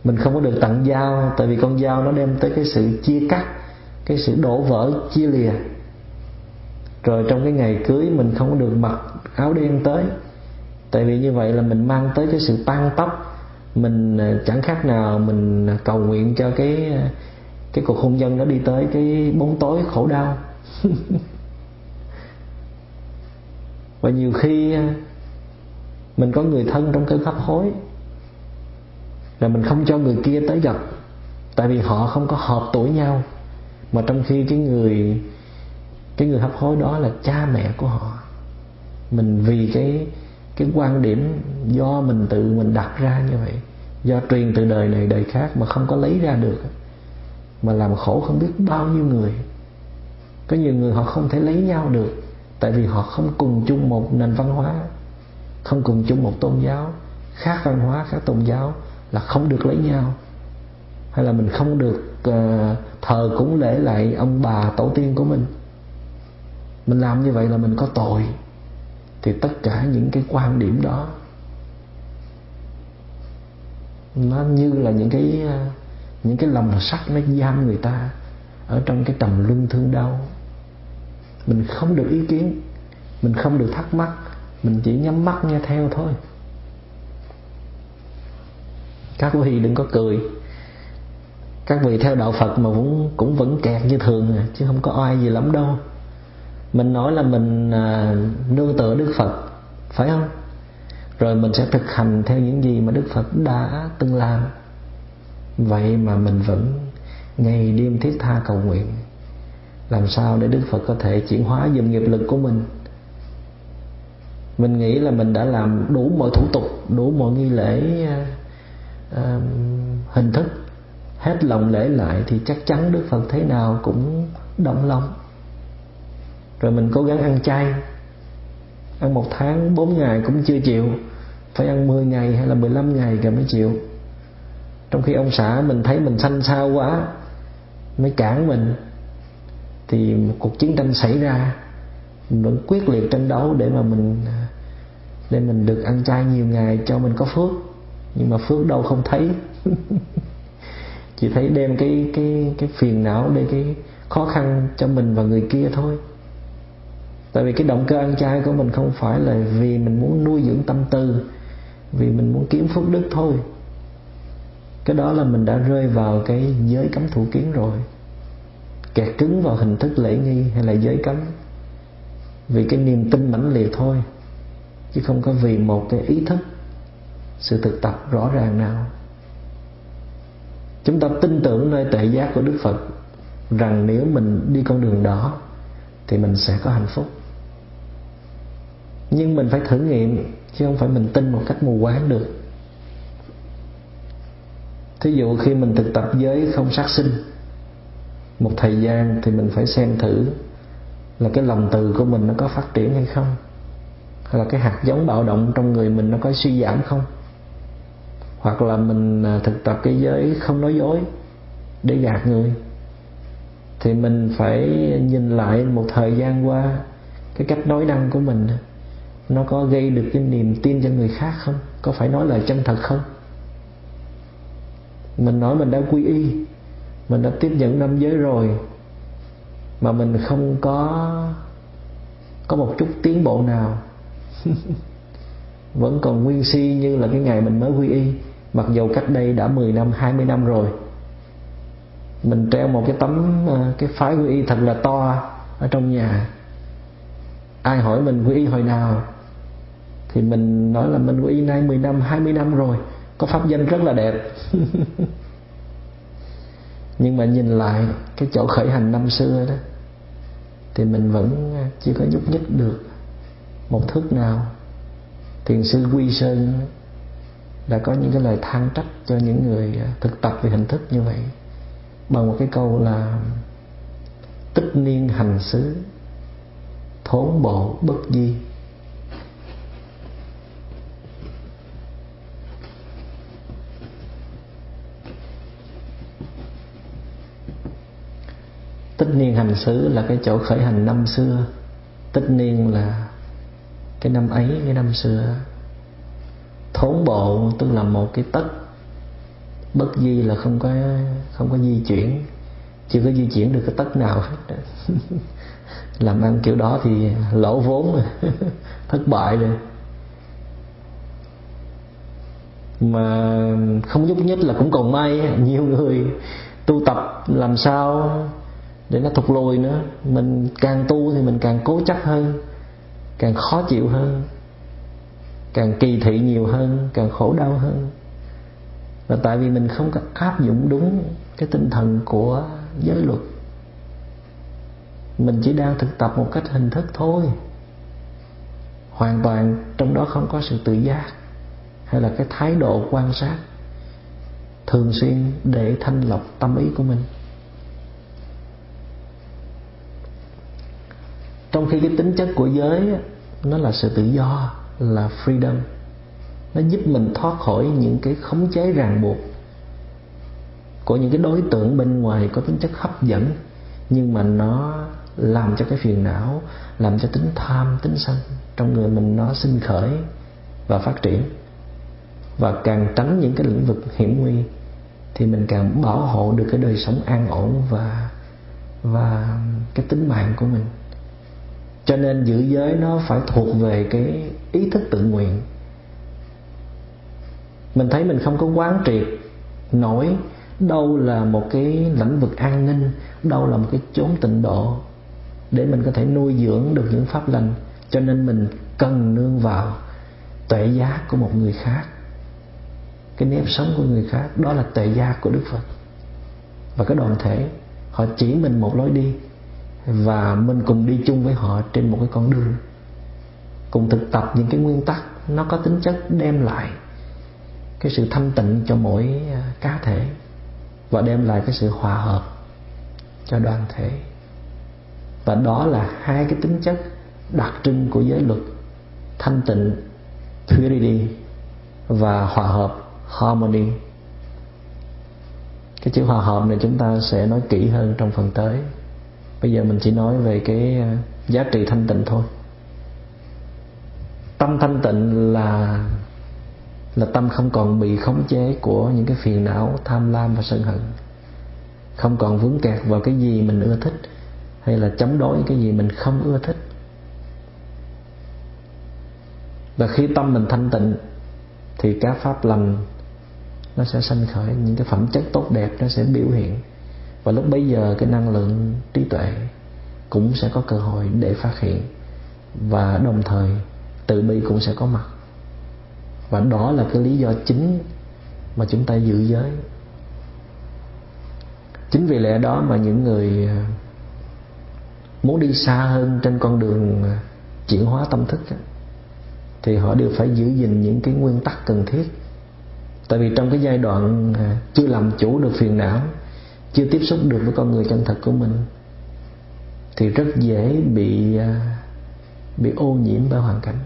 Mình không có được tặng dao, tại vì con dao nó đem tới cái sự chia cắt, cái sự đổ vỡ, chia lìa. Rồi trong cái ngày cưới mình không có được mặc áo đen tới. Tại vì như vậy là mình mang tới cái sự tan tóc mình à, chẳng khác nào mình cầu nguyện cho cái à, cái cuộc hôn nhân nó đi tới cái bóng tối khổ đau. Và nhiều khi à, mình có người thân trong cơn hấp hối là mình không cho người kia tới gặp, tại vì họ không có hợp tuổi nhau. Mà trong khi cái người cái người hấp hối đó là cha mẹ của họ, mình vì cái cái quan điểm do mình tự mình đặt ra như vậy do truyền từ đời này đời khác mà không có lấy ra được mà làm khổ không biết bao nhiêu người. Có nhiều người họ không thể lấy nhau được tại vì họ không cùng chung một nền văn hóa không cùng chung một tôn giáo. Khác văn hóa khác tôn giáo là không được lấy nhau. Hay là mình không được uh, thờ cúng lễ lại ông bà tổ tiên của mình. Mình làm như vậy là mình có tội. Thì tất cả những cái quan điểm đó nó như là những cái ờ, những cái lồng sắt nó giam người ta ở trong cái trầm luân thương đau. Mình không được ý kiến mình không được thắc mắc mình chỉ nhắm mắt nghe theo thôi. Các vị đừng có cười. Các vị theo đạo Phật mà cũng cũng vẫn kẹt như thường chứ không có oai gì lắm đâu. Mình nói là mình à, nương tựa Đức Phật phải không? Rồi mình sẽ thực hành theo những gì mà Đức Phật đã từng làm. Vậy mà mình vẫn ngày đêm thiết tha cầu nguyện. Làm sao để Đức Phật có thể chuyển hóa dùm nghiệp lực của mình? Mình nghĩ là mình đã làm đủ mọi thủ tục đủ mọi nghi lễ uh, hình thức. Hết lòng lễ lại thì chắc chắn Đức Phật thế nào cũng động lòng. Rồi mình cố gắng ăn chay. Ăn một tháng bốn ngày cũng chưa chịu phải ăn 10 ngày hay là 15 ngày rồi mới chịu. Trong khi ông xã mình thấy mình xanh xao quá, mới cản mình, thì một cuộc chiến tranh xảy ra, mình vẫn quyết liệt tranh đấu để mà mình, để mình được ăn chay nhiều ngày cho mình có phước. Nhưng mà phước đâu không thấy. Chỉ thấy đem cái cái cái phiền não để cái khó khăn cho mình và người kia thôi. Tại vì cái động cơ ăn chay của mình không phải là vì mình muốn nuôi dưỡng tâm tư vì mình muốn kiếm phước đức thôi. Cái đó là mình đã rơi vào cái giới cấm thủ kiến rồi. Kẹt cứng vào hình thức lễ nghi hay là giới cấm. Vì cái niềm tin mãnh liệt thôi, chứ không có vì một cái ý thức, sự thực tập rõ ràng nào. Chúng ta tin tưởng nơi tệ giác của đức phật rằng nếu mình đi con đường đó, thì mình sẽ có hạnh phúc. Nhưng mình phải thử nghiệm chứ không phải mình tin một cách mù quáng được. Thí dụ khi mình thực tập giới không sát sinh, một thời gian thì mình phải xem thử là cái lòng từ của mình nó có phát triển hay không, hay là cái hạt giống bạo động trong người mình nó có suy giảm không? Hoặc là mình à, thực tập cái giới không nói dối để gạt người, thì mình phải nhìn lại một thời gian qua cái cách nói năng của mình nó có gây được cái niềm tin cho người khác không? Có phải nói lời chân thật không? Mình nói mình đã quy y, mình đã tiếp nhận năm giới rồi, mà mình không có có một chút tiến bộ nào. Vẫn còn nguyên si như là cái ngày mình mới quy y, mặc dù cách đây đã 10 năm 20 năm rồi. Mình treo một cái tấm ờ, cái phái quy y thật là to ở trong nhà. Ai hỏi mình quy y hồi nào? Thì mình nói là mình có y nay 10 năm 20 năm rồi, có pháp danh rất là đẹp. Nhưng mà nhìn lại cái chỗ khởi hành năm xưa đó, thì mình vẫn chưa có nhúc nhích được một thước nào. Thiền sư quy sơn đã có những cái lời than trách cho những người à, thực tập về hình thức như vậy, bằng một cái câu là, tích niên hành xứ, thốn bộ bất di. Tích niên hành xứ là cái chỗ khởi hành năm xưa. Tích niên là cái năm ấy, cái năm xưa. Thốn bộ, tức là một cái tất. Bất di là không có không có di chuyển. Chưa có di chuyển được cái tất nào hết. Làm ăn kiểu đó thì lỗ vốn rồi. Thất bại rồi. Mà không nhúc nhích là cũng còn may. Nhiều người tu tập làm sao để nó thụt lùi nữa. Mình càng tu thì mình càng cố chấp hơn, càng khó chịu hơn, càng kỳ thị nhiều hơn, càng khổ đau hơn. Và tại vì mình không có áp dụng đúng cái tinh thần của giới luật, mình chỉ đang thực tập một cách hình thức thôi. Hoàn toàn trong đó không có sự tự giác hay là cái thái độ quan sát thường xuyên để thanh lọc tâm ý của mình. Trong khi cái tính chất của giới nó là sự tự do, là freedom. Nó giúp mình thoát khỏi những cái khống chế ràng buộc của những cái đối tượng bên ngoài có tính chất hấp dẫn, nhưng mà nó làm cho cái phiền não, làm cho tính tham, tính sân trong người mình nó sinh khởi và phát triển. Và càng tránh những cái lĩnh vực hiểm nguy thì mình càng bảo hộ được cái đời sống an ổn và và cái tính mạng của mình cho nên giữ giới nó phải thuộc về cái ý thức tự nguyện. Mình thấy mình không có quán triệt nổi đâu là một cái lĩnh vực an ninh, đâu là một cái chốn tịnh độ để mình có thể nuôi dưỡng được những pháp lành. Cho nên mình cần nương vào tuệ giác của một người khác, cái nếp sống của người khác. Đó là tuệ giác của đức phật. Và cái đoàn thể, họ chỉ mình một lối đi và mình cùng đi chung với họ trên một cái con đường. Cùng thực tập những cái nguyên tắc, nó có tính chất đem lại cái sự thanh tịnh cho mỗi à, cá thể và đem lại cái sự hòa hợp cho đoàn thể. Và đó là hai cái tính chất đặc trưng của giới luật thanh tịnh, purity và hòa hợp, harmony. Cái chữ hòa hợp này chúng ta sẽ nói kỹ hơn trong phần tới bây giờ mình chỉ nói về cái ờ, giá trị thanh tịnh thôi. Tâm thanh tịnh là là tâm không còn bị khống chế của những cái phiền não, tham lam và sân hận. Không còn vướng kẹt vào cái gì mình ưa thích, hay là chống đối cái gì mình không ưa thích. Và khi tâm mình thanh tịnh, thì các pháp lành nó sẽ sanh khởi, những cái phẩm chất tốt đẹp nó sẽ biểu hiện và lúc bấy giờ cái năng lượng trí tuệ cũng sẽ có cơ hội để phát hiện. Và đồng thời tự bi cũng sẽ có mặt. Và đó là cái lý do chính mà chúng ta giữ giới. Chính vì lẽ đó mà những người à, muốn đi xa hơn trên con đường à, chuyển hóa tâm thức thì họ đều phải giữ gìn những cái nguyên tắc cần thiết. Tại vì trong cái giai đoạn à, chưa làm chủ được phiền não chưa tiếp xúc được với con người chân thật của mình thì rất dễ bị à, bị ô nhiễm bởi hoàn cảnh.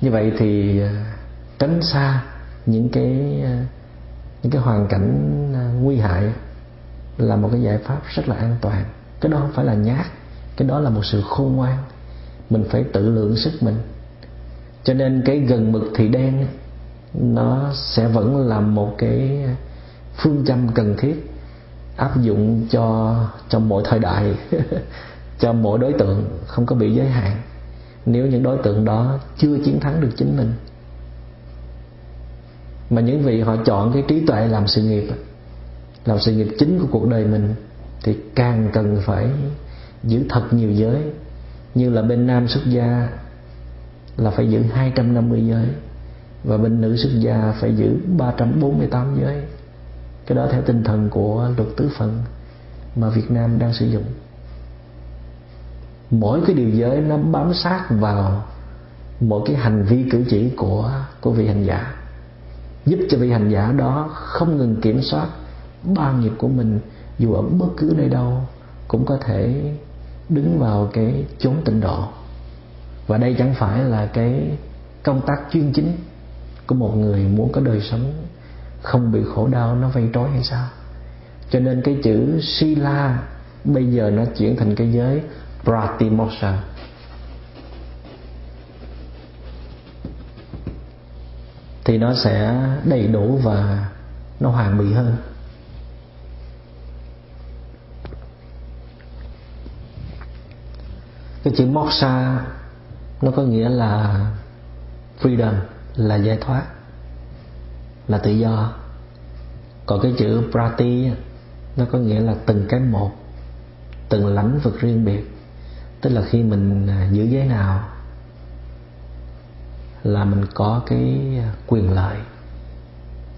Như vậy thì à, tránh xa những cái à, những cái hoàn cảnh nguy hại là một cái giải pháp rất là an toàn. Cái đó không phải là nhát, cái đó là một sự khôn ngoan. Mình phải tự lượng sức mình. Cho nên cái gần mực thì đen nó sẽ vẫn là một cái phương châm cần thiết áp dụng cho trong mỗi thời đại, cho mỗi đối tượng, không có bị giới hạn. Nếu những đối tượng đó chưa chiến thắng được chính mình, mà những vị họ chọn cái trí tuệ làm sự nghiệp, làm sự nghiệp chính của cuộc đời mình, thì càng cần phải giữ thật nhiều giới. Như là bên nam xuất gia là phải giữ 250 giới và bên nữ xuất gia phải giữ 348 giới. Cái đó theo tinh thần của luật tứ phần mà Việt Nam đang sử dụng. Mỗi cái điều giới nó bám sát vào mỗi cái hành vi cử chỉ của của vị hành giả. Giúp cho vị hành giả đó không ngừng kiểm soát ba nghiệp của mình, dù ở bất cứ nơi đâu, cũng có thể đứng vào cái chốn tịnh độ. Và đây chẳng phải là cái công tác chuyên chính của một người muốn có đời sống không bị khổ đau, nó vây trói hay sao? Cho nên cái chữ sila bây giờ nó chuyển thành cái giới pratimoksha thì nó sẽ đầy đủ và nó hoàn bị hơn. Cái chữ moksha nó có nghĩa là freedom là giải thoát, là tự do. Còn cái chữ prati nó có nghĩa là từng cái một, từng lãnh vực riêng biệt. Tức là khi mình à, giữ giới nào là mình có cái à, quyền lợi,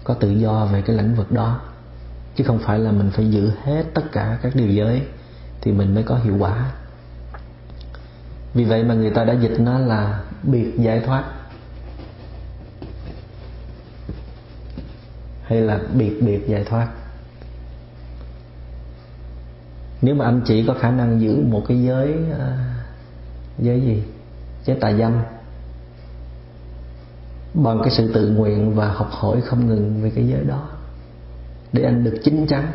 có tự do về cái lĩnh vực đó. Chứ không phải là mình phải giữ hết tất cả các điều giới thì mình mới có hiệu quả. Vì vậy mà người ta đã dịch nó là biệt giải thoát. Hay là biệt biệt giải thoát. Nếu mà anh chỉ có khả năng giữ một cái giới à, giới gì? Giới tà dâm, bằng cái sự tự nguyện và học hỏi không ngừng về cái giới đó, để anh được chín chắn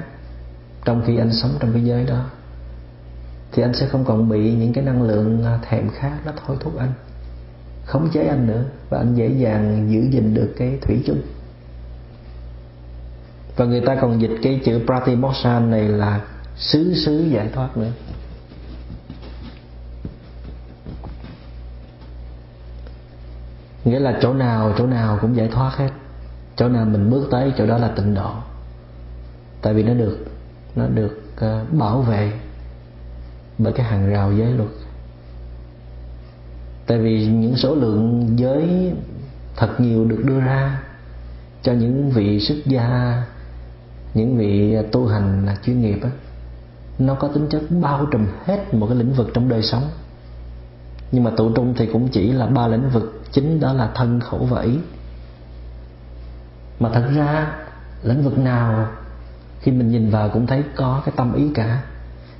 trong khi anh sống trong cái giới đó, thì anh sẽ không còn bị những cái năng lượng à, thèm khát nó thôi thúc anh, khống chế anh nữa, và anh dễ dàng giữ gìn được cái thủy chung và người ta còn dịch cái chữ pratimoksha này là xứ xứ giải thoát nữa. Nghĩa là chỗ nào chỗ nào cũng giải thoát hết. Chỗ nào mình bước tới chỗ đó là tịnh độ. Tại vì nó được nó được uh, bảo vệ bởi cái hàng rào giới luật. Tại vì những số lượng giới thật nhiều được đưa ra cho những vị xuất gia những vị tu hành là chuyên nghiệp á, nó có tính chất bao trùm hết một cái lĩnh vực trong đời sống. Nhưng mà tụ trung thì cũng chỉ là ba lĩnh vực, chính đó là thân khẩu và ý. Mà thật ra, lĩnh vực nào khi mình nhìn vào cũng thấy có cái tâm ý cả.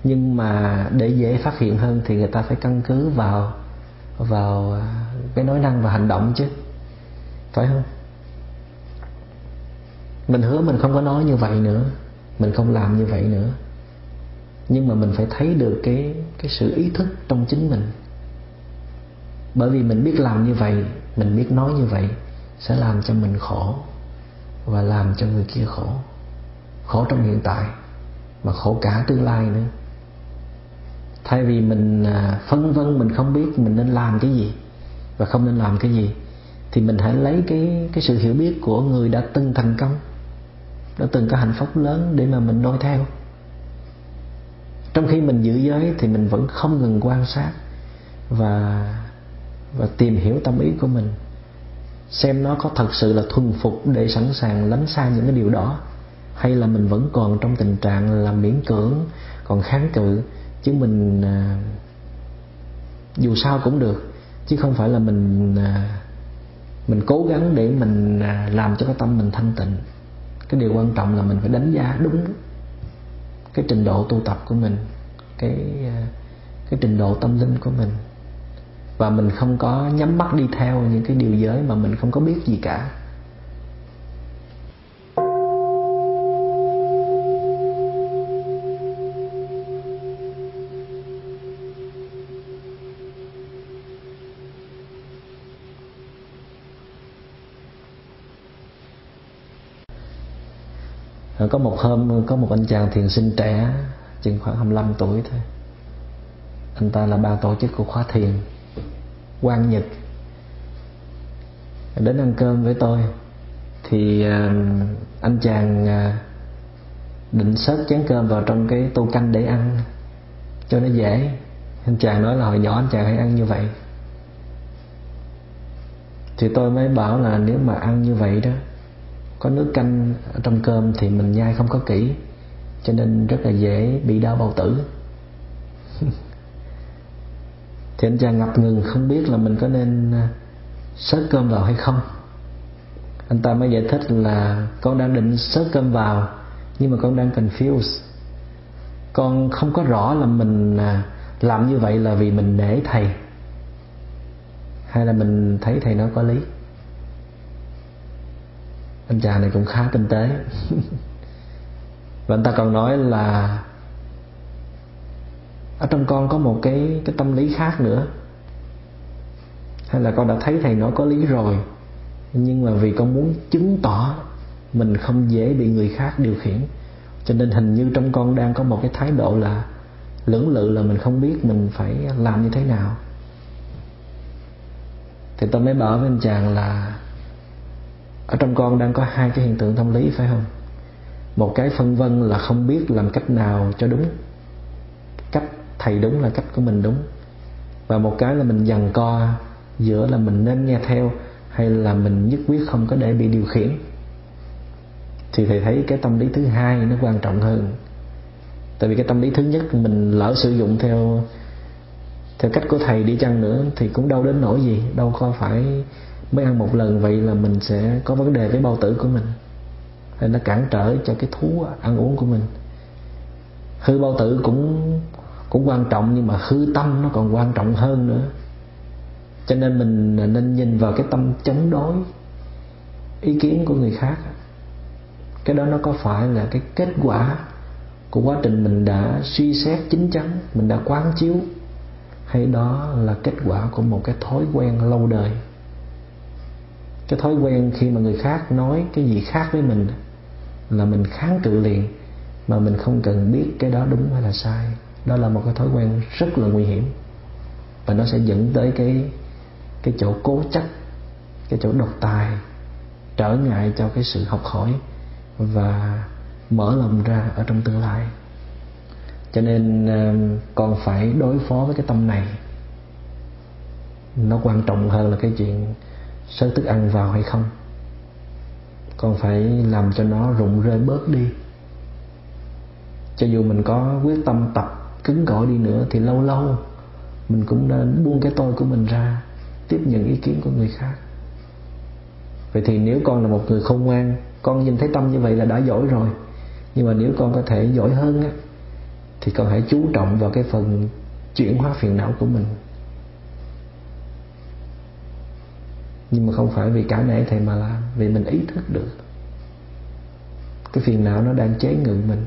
Nhưng mà để dễ phát hiện hơn thì người ta phải căn cứ vào vào à, cái nói năng và hành động chứ. Phải không? Mình hứa mình không có nói như vậy nữa. Mình không làm như vậy nữa. Nhưng mà mình phải thấy được cái cái sự ý thức trong chính mình. Bởi vì mình biết làm như vậy, mình biết nói như vậy, sẽ làm cho mình khổ và làm cho người kia khổ. Khổ trong hiện tại, mà khổ cả tương lai nữa. Thay vì mình à, phân vân mình không biết mình nên làm cái gì và không nên làm cái gì, thì mình hãy lấy cái cái sự hiểu biết của người đã từng thành công đã từng có hạnh phúc lớn để mà mình noi theo. Trong khi mình giữ giới thì mình vẫn không ngừng quan sát và và tìm hiểu tâm ý của mình. Xem nó có thật sự là thuần phục để sẵn sàng lánh xa những cái điều đó hay là mình vẫn còn trong tình trạng là miễn cưỡng còn kháng cự chứ mình à, dù sao cũng được. Chứ không phải là mình à, mình cố gắng để mình à, làm cho cái tâm mình thanh tịnh cái điều quan trọng là mình phải đánh giá đúng cái trình độ tu tập của mình, cái à, cái trình độ tâm linh của mình. Và mình không có nhắm mắt đi theo những cái điều giới mà mình không có biết gì cả. Có một hôm, có một anh chàng thiền sinh trẻ, chừng khoảng 25 tuổi thôi. Anh ta là ban tổ chức của khóa thiền quan nhật. Đến ăn cơm với tôi, thì ờ, anh chàng ờ, định xớt chén cơm vào trong cái tô canh để ăn, cho nó dễ. Anh chàng nói là hồi nhỏ anh chàng hay ăn như vậy. Thì tôi mới bảo là nếu mà ăn như vậy đó có nước canh ở trong cơm thì mình nhai không có kỹ, cho nên rất là dễ bị đau bao tử. Thì anh chàng ngập ngừng không biết là mình có nên à, sớt cơm vào hay không. Anh ta mới giải thích là con đang định sớt cơm vào, nhưng mà con đang confused. Con không có rõ là mình à, làm như vậy là vì mình nể thầy, hay là mình thấy thầy nói có lý anh chàng này cũng khá tinh tế. Và anh ta còn nói là ở trong con có một cái cái tâm lý khác nữa. Hay là con đã thấy thầy nói có lý rồi, nhưng mà vì con muốn chứng tỏ mình không dễ bị người khác điều khiển. Cho nên hình như trong con đang có một cái thái độ là lưỡng lự là mình không biết mình phải làm như thế nào. Thì tôi mới bảo với anh chàng là ở trong con đang có hai cái hiện tượng tâm lý, phải không? Một cái phân vân là không biết làm cách nào cho đúng. Cách thầy đúng là cách của mình đúng. Và một cái là mình dằn co, giữa là mình nên nghe theo hay là mình nhất quyết không có để bị điều khiển. Thì thầy thấy cái tâm lý thứ hai nó quan trọng hơn. Tại vì cái tâm lý thứ nhất mình lỡ sử dụng theo theo cách của thầy đi chăng nữa thì cũng đâu đến nỗi gì, đâu có phải mới ăn một lần, vậy là mình sẽ có vấn đề với bao tử của mình. Hay nó cản trở cho cái thú ăn uống của mình. Hư bao tử cũng cũng quan trọng, nhưng mà hư tâm nó còn quan trọng hơn nữa. Cho nên mình nên nhìn vào cái tâm chống đối, ý kiến của người khác. Cái đó nó có phải là cái kết quả của quá trình mình đã suy xét chính chắn, mình đã quán chiếu, hay đó là kết quả của một cái thói quen lâu đời cái thói quen khi mà người khác nói cái gì khác với mình là mình kháng cự liền, mà mình không cần biết cái đó đúng hay là sai. Đó là một cái thói quen rất là nguy hiểm. Và nó sẽ dẫn tới cái cái chỗ cố chấp, cái chỗ độc tài, trở ngại cho cái sự học hỏi và mở lòng ra ở trong tương lai. Cho nên ờ, còn phải đối phó với cái tâm này. Nó quan trọng hơn là cái chuyện sớt thức ăn vào hay không? Còn phải làm cho nó rụng rơi bớt đi. Cho dù mình có quyết tâm tập cứng cỏi đi nữa thì lâu lâu mình cũng nên buông cái tôi của mình ra, tiếp nhận ý kiến của người khác. Vậy thì nếu con là một người không ngoan, con nhìn thấy tâm như vậy là đã giỏi rồi. Nhưng mà nếu con có thể giỏi hơn á, thì con hãy chú trọng vào cái phần chuyển hóa phiền não của mình. Nhưng mà không phải vì cả nể thầy mà làm, vì mình ý thức được. Cái phiền não nó đang chế ngự mình.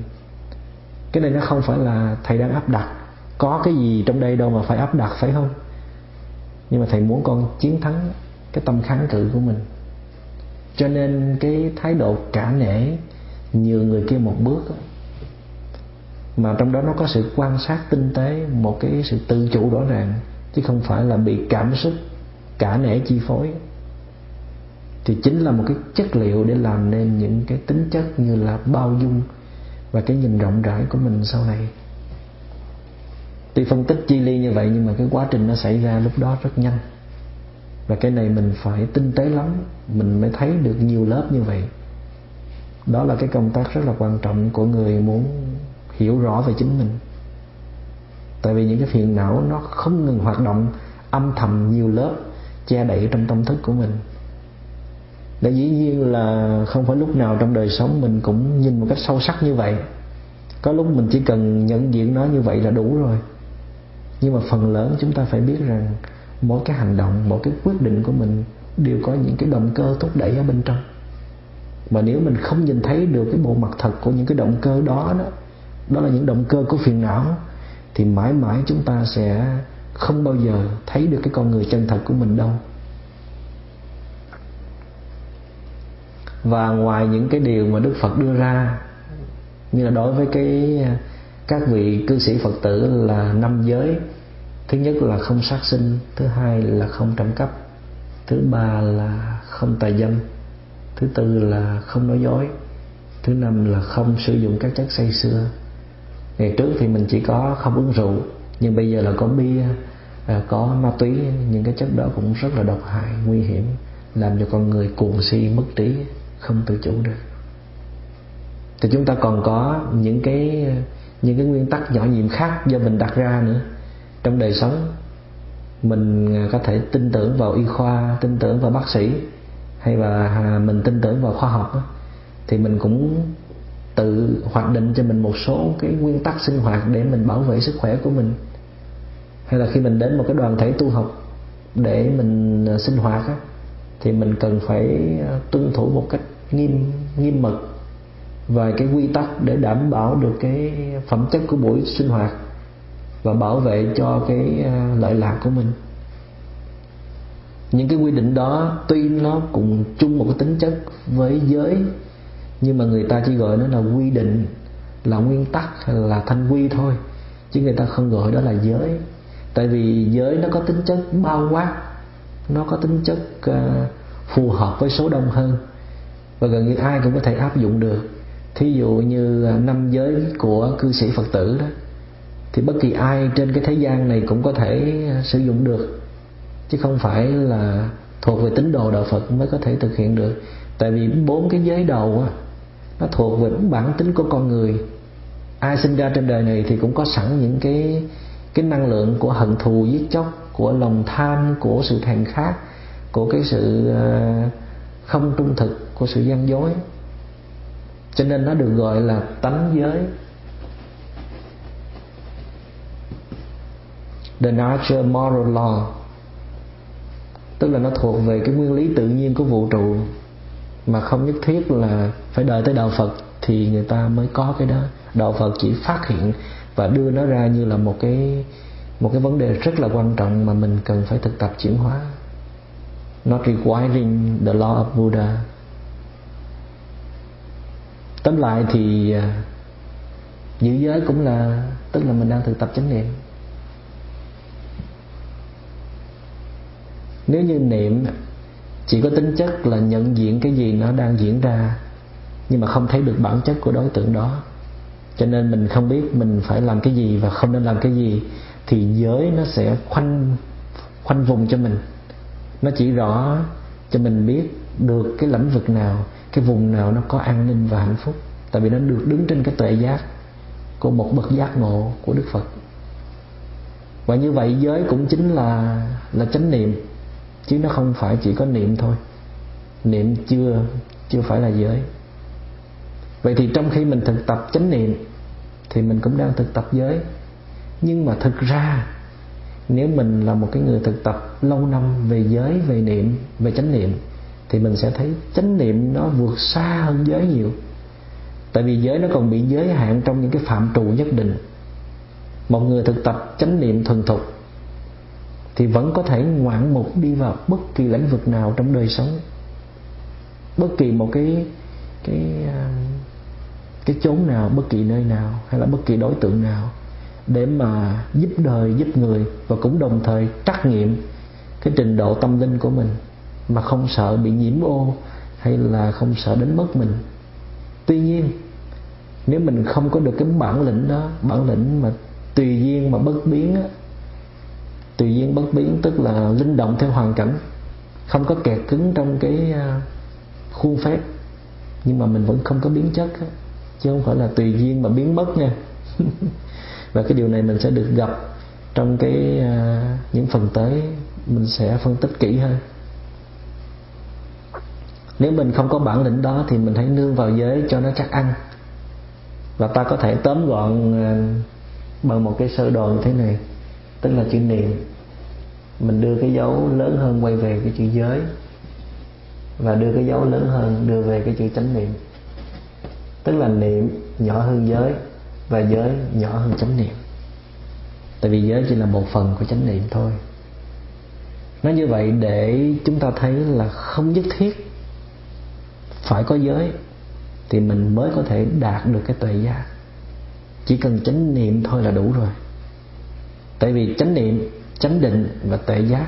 Cái này nó không phải là thầy đang áp đặt. Có cái gì trong đây đâu mà phải áp đặt, phải không? Nhưng mà thầy muốn con chiến thắng cái tâm kháng cự của mình. Cho nên cái thái độ cả nể, nhường người kia một bước mà trong đó nó có sự quan sát tinh tế, một cái sự tự chủ rõ ràng, chứ không phải là bị cảm xúc cả nể chi phối thì chính là một cái chất liệu để làm nên những cái tính chất như là bao dung và cái nhìn rộng rãi của mình sau này. Tuy phân tích chi ly như vậy, nhưng mà cái quá trình nó xảy ra lúc đó rất nhanh. Và cái này mình phải tinh tế lắm, mình mới thấy được nhiều lớp như vậy. Đó là cái công tác rất là quan trọng của người muốn hiểu rõ về chính mình. Tại vì những cái phiền não nó không ngừng hoạt động âm thầm nhiều lớp che đậy trong tâm thức của mình để dĩ nhiên là không phải lúc nào trong đời sống mình cũng nhìn một cách sâu sắc như vậy. Có lúc mình chỉ cần nhận diện nó như vậy là đủ rồi. Nhưng mà phần lớn chúng ta phải biết rằng mỗi cái hành động, mỗi cái quyết định của mình đều có những cái động cơ thúc đẩy ở bên trong. Mà nếu mình không nhìn thấy được cái bộ mặt thật của những cái động cơ đó đó đó là những động cơ của phiền não, thì mãi mãi chúng ta sẽ không bao giờ thấy được cái con người chân thật của mình đâu. Và ngoài những cái điều mà Đức Phật đưa ra, như là đối với cái à, các vị cư sĩ Phật tử là năm giới, thứ nhất là không sát sinh, thứ hai là không trộm cắp thứ ba là không tà dâm, thứ tư là không nói dối, thứ năm là không sử dụng các chất say xưa. Ngày trước thì mình chỉ có không uống rượu, nhưng bây giờ là có bia à, có ma túy, những cái chất đó cũng rất là độc hại, nguy hiểm, làm cho con người cuồng si, mất trí không tự chủ được. Thì chúng ta còn có những cái những cái nguyên tắc nhỏ nhiệm khác do mình đặt ra nữa. Trong đời sống mình à, có thể tin tưởng vào y khoa tin tưởng vào bác sĩ hay là à, mình tin tưởng vào khoa học thì mình cũng tự hoạch định cho mình một số cái nguyên tắc sinh hoạt để mình bảo vệ sức khỏe của mình. Hay là khi mình đến một cái đoàn thể tu học để mình à, sinh hoạt á, thì mình cần phải ờ, tuân thủ một cách nghiêm nghiêm mật vài cái quy tắc để đảm bảo được cái phẩm chất của buổi sinh hoạt và bảo vệ cho cái ờ, lợi lạc của mình. Những cái quy định đó tuy nó cùng chung một cái tính chất với giới, nhưng mà người ta chỉ gọi nó là quy định, là nguyên tắc, hay là thanh quy thôi, chứ người ta không gọi đó là giới. Tại vì giới nó có tính chất bao quát nó có tính chất uh, phù hợp với số đông hơn. Và gần như ai cũng có thể áp dụng được. Thí dụ như ờ, năm giới của cư sĩ phật tử đó thì bất kỳ ai trên cái thế gian này cũng có thể ờ, sử dụng được. Chứ không phải là thuộc về tín đồ đạo phật mới có thể thực hiện được. Tại vì bốn cái giới đầu á nó thuộc về bản tính của con người. Ai sinh ra trên đời này thì cũng có sẵn những cái cái năng lượng của hận thù giết chóc của lòng tham, của sự thèm khát, của cái sự ờ, không trung thực, của sự gian dối. Cho nên nó được gọi là tánh giới. The natural moral law, tức là nó thuộc về cái nguyên lý tự nhiên của vũ trụ, mà không nhất thiết là phải đợi tới đạo Phật thì người ta mới có cái đó. Đạo Phật chỉ phát hiện và đưa nó ra như là một cái một cái vấn đề rất là quan trọng mà mình cần phải thực tập chuyển hóa. Not requiring the law of Buddha. Tóm lại thì à, giữ giới cũng là, tức là mình đang thực tập chánh niệm. Nếu như niệm chỉ có tính chất là nhận diện cái gì nó đang diễn ra, nhưng mà không thấy được bản chất của đối tượng đó, cho nên mình không biết mình phải làm cái gì và không nên làm cái gì thì giới nó sẽ khoanh khoanh vùng cho mình. Nó chỉ rõ cho mình biết được cái lĩnh vực nào, cái vùng nào nó có an ninh và hạnh phúc. Tại vì nó được đứng trên cái tuệ giác của một bậc giác ngộ của đức phật. Và như vậy giới cũng chính là là chánh niệm, chứ nó không phải chỉ có niệm thôi. Niệm chưa chưa phải là giới. Vậy thì trong khi mình thực tập chánh niệm, thì mình cũng đang thực tập giới nhưng mà thực ra, nếu mình là một cái người thực tập lâu năm về giới, về niệm, về chánh niệm, thì mình sẽ thấy chánh niệm nó vượt xa hơn giới nhiều. Tại vì giới nó còn bị giới hạn trong những cái phạm trù nhất định. Một người thực tập chánh niệm thuần thục thì vẫn có thể ngoạn mục đi vào bất kỳ lĩnh vực nào trong đời sống. Bất kỳ một cái cái à, cái chốn nào, bất kỳ nơi nào hay là bất kỳ đối tượng nào để mà giúp đời, giúp người và cũng đồng thời trắc nghiệm cái trình độ tâm linh của mình mà không sợ bị nhiễm ô hay là không sợ đến mất mình. Tuy nhiên, nếu mình không có được cái bản lĩnh đó, bản lĩnh mà tùy duyên mà bất biến á, tùy duyên bất biến tức là linh động theo hoàn cảnh, không có kẹt cứng trong cái à, khuôn phép, nhưng mà mình vẫn không có biến chất á, chứ không phải là tùy duyên mà biến mất nha. và cái điều này mình sẽ được gặp trong cái à, những phần tới, mình sẽ phân tích kỹ hơn. Nếu mình không có bản lĩnh đó thì mình hãy nương vào giới cho nó chắc ăn. Và ta có thể tóm gọn à, bằng một cái sơ đồ như thế này. Tức là chữ niệm. Mình đưa cái dấu lớn hơn quay về cái chữ giới. Và đưa cái dấu lớn hơn, đưa về cái chữ chánh niệm. Tức là niệm nhỏ hơn giới và giới nhỏ hơn chánh niệm. Tại vì giới chỉ là một phần của chánh niệm thôi. Nói như vậy để chúng ta thấy là không nhất thiết phải có giới thì mình mới có thể đạt được cái tuệ giác. Chỉ cần chánh niệm thôi là đủ rồi. Tại vì chánh niệm, chánh định và tuệ giác,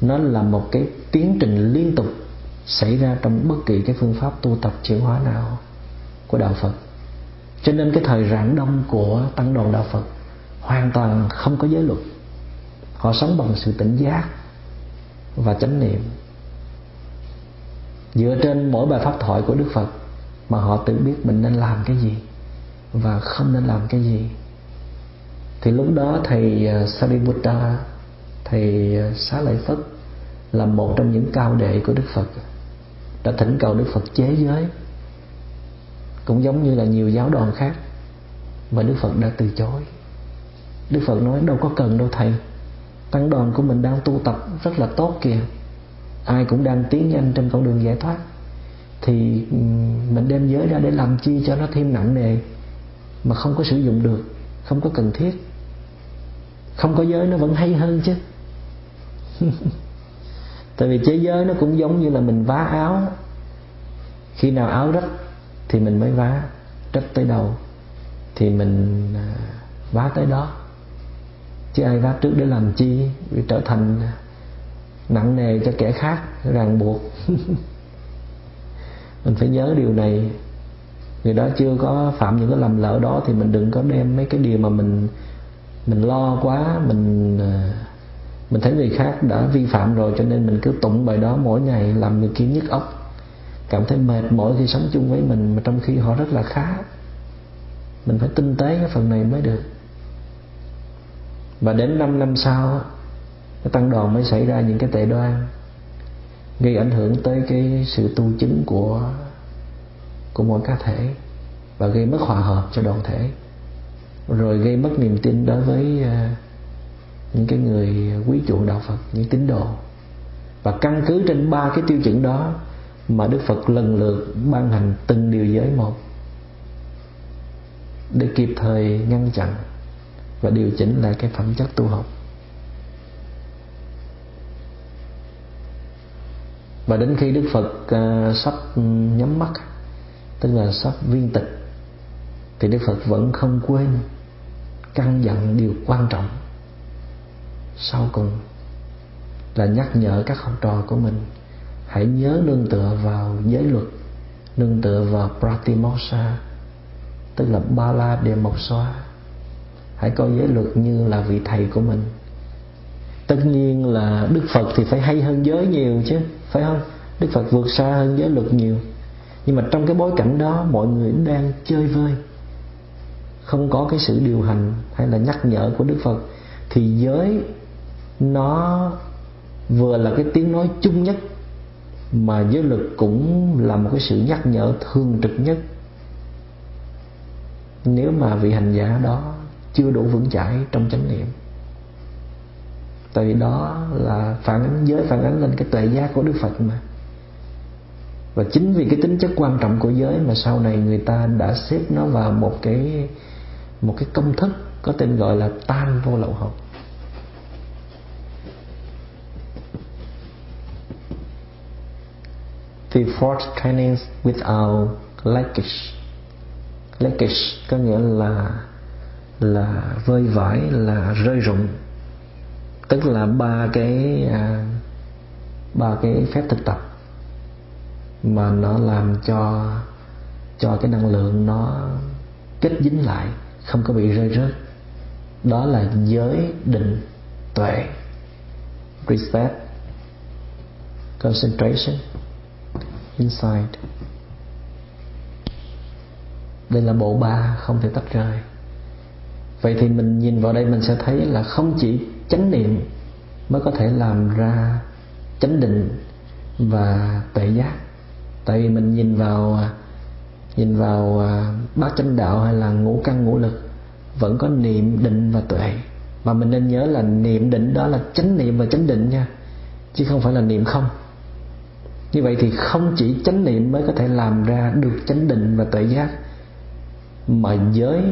nó là một cái tiến trình liên tục xảy ra trong bất kỳ cái phương pháp tu tập chuyển hóa nào của đạo Phật cho nên cái thời rạng đông của tăng đoàn đạo Phật hoàn toàn không có giới luật. Họ sống bằng sự tỉnh giác và chánh niệm. Dựa trên mỗi bài pháp thoại của Đức Phật mà họ tự biết mình nên làm cái gì và không nên làm cái gì. Thì lúc đó thầy à, Sariputta, thầy à, Xá Lợi Phất là một trong những cao đệ của Đức Phật, đã thỉnh cầu Đức Phật chế giới cũng giống như là nhiều giáo đoàn khác. Mà Đức Phật đã từ chối. Đức Phật nói, đâu có cần đâu thầy. Tăng đoàn của mình đang tu tập rất là tốt kìa. Ai cũng đang tiến nhanh trên con đường giải thoát. Thì mình đem giới ra để làm chi cho nó thêm nặng nề mà không có sử dụng được, không có cần thiết. Không có giới nó vẫn hay hơn chứ. Tại vì chế giới nó cũng giống như là mình vá áo. Khi nào áo rách thì mình mới vá trách tới đầu thì mình à, vá tới đó. Chứ ai vá trước để làm chi? Vì trở thành nặng nề cho kẻ khác, ràng buộc. Mình phải nhớ điều này. Người đó chưa có phạm những cái lầm lỡ đó thì mình đừng có đem mấy cái điều mà mình mình lo quá, mình à, mình thấy người khác đã vi phạm rồi cho nên mình cứ tụng bài đó mỗi ngày làm người kia nhức óc cảm thấy mệt. Mỏi khi sống chung với mình mà trong khi họ rất là khá, mình phải tinh tế cái phần này mới được. Và đến 5 năm sau, cái tăng đoàn mới xảy ra những cái tệ đoan, gây ảnh hưởng tới cái sự tu chứng của của mỗi cá thể và gây mất hòa hợp cho đoàn thể. Rồi gây mất niềm tin đối với à, những cái người quý chuộng đạo Phật, những tín đồ. Và căn cứ trên ba cái tiêu chuẩn đó mà Đức Phật lần lượt ban hành từng điều giới một để kịp thời ngăn chặn và điều chỉnh lại cái phẩm chất tu học. Và đến khi Đức Phật uh, sắp nhắm mắt tức là sắp viên tịch thì Đức Phật vẫn không quên căn dặn điều quan trọng sau cùng là nhắc nhở các học trò của mình hãy nhớ nương tựa vào giới luật, nương tựa vào pratimosa tức là ba la đề mộc xoa hãy coi giới luật như là vị thầy của mình. Tất nhiên là đức phật thì phải hay hơn giới nhiều chứ, phải không? Đức phật vượt xa hơn giới luật nhiều. Nhưng mà trong cái bối cảnh đó, mọi người đang chơi vơi. Không có cái sự điều hành hay là nhắc nhở của đức phật, thì giới nó vừa là cái tiếng nói chung nhất mà giới lực cũng là một cái sự nhắc nhở thường trực nhất. Nếu mà vị hành giả đó chưa đủ vững chãi trong chánh niệm, tại vì đó là phản ánh, giới phản ánh lên cái tuệ giác của đức phật mà. Và chính vì cái tính chất quan trọng của giới mà sau này người ta đã xếp nó vào một cái một cái công thức có tên gọi là tan vô lậu học the fourth training without leakage leakage có nghĩa là là vơi vãi là rơi rụng. Tức là ba cái à, ba cái phép thực tập mà nó làm cho cho cái năng lượng nó kết dính lại không có bị rơi rớt. Đó là giới định tuệ. Respect concentration insight đây là bộ ba không thể tách rời. Vậy thì mình nhìn vào đây mình sẽ thấy là không chỉ chánh niệm mới có thể làm ra chánh định và tuệ giác. Tại vì mình nhìn vào à, nhìn vào à, bát chánh đạo hay là ngũ căn ngũ lực, vẫn có niệm định và tuệ. Mà mình nên nhớ là niệm định đó là chánh niệm và chánh định nha, chứ không phải là niệm không như vậy thì không chỉ chánh niệm mới có thể làm ra được chánh định và tuệ giác, mà giới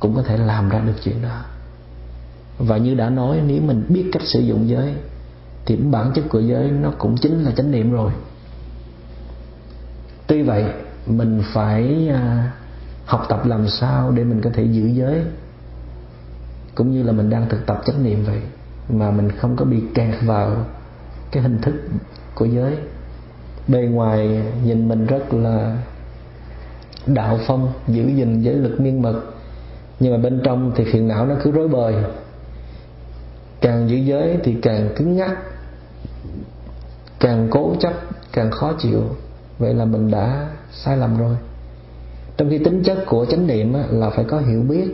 cũng có thể làm ra được chuyện đó. Và như đã nói, nếu mình biết cách sử dụng giới, thì bản chất của giới nó cũng chính là chánh niệm rồi. Tuy vậy, mình phải à, học tập làm sao để mình có thể giữ giới, cũng như là mình đang thực tập chánh niệm vậy, mà mình không có bị kẹt vào cái hình thức của giới bề ngoài nhìn mình rất là đạo phong, giữ gìn giới lực miên mật. Nhưng mà bên trong thì phiền não nó cứ rối bời. Càng giữ giới thì càng cứng ngắc càng cố chấp, càng khó chịu. Vậy là mình đã sai lầm rồi. Trong khi tính chất của chánh niệm là phải có hiểu biết.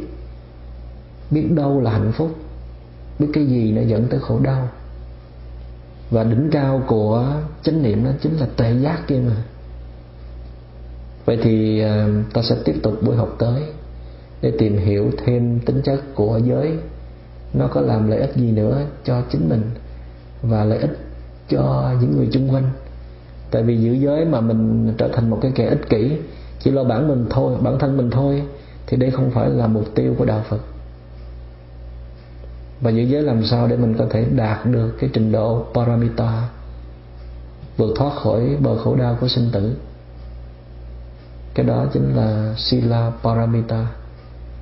Biết đâu là hạnh phúc. Biết cái gì nó dẫn tới khổ đau và đỉnh cao của chánh niệm đó chính là tệ giác kia mà. Vậy thì à, ta sẽ tiếp tục buổi học tới để tìm hiểu thêm tính chất của giới. Nó có làm lợi ích gì nữa cho chính mình và lợi ích cho những người chung quanh. Tại vì giữ giới mà mình trở thành một cái kẻ ích kỷ, chỉ lo bản mình thôi, bản thân mình thôi, thì đây không phải là mục tiêu của đạo phật và giữ giới làm sao để mình có thể đạt được cái trình độ paramita, vượt thoát khỏi bờ khổ đau của sinh tử. Cái đó chính là sila paramita.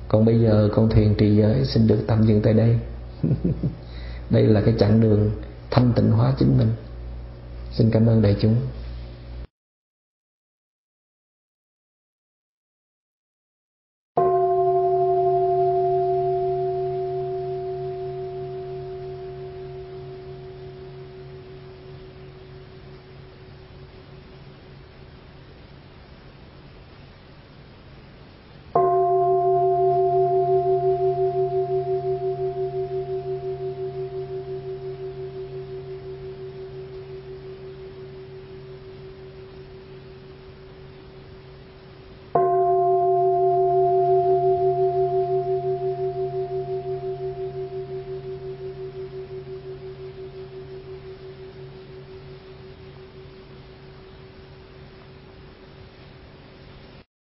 Còn bây giờ con thiền trì giới, xin được tạm dừng tại đây. Đây là cái chặng đường thanh tịnh hóa chính mình. Xin cảm ơn đại chúng.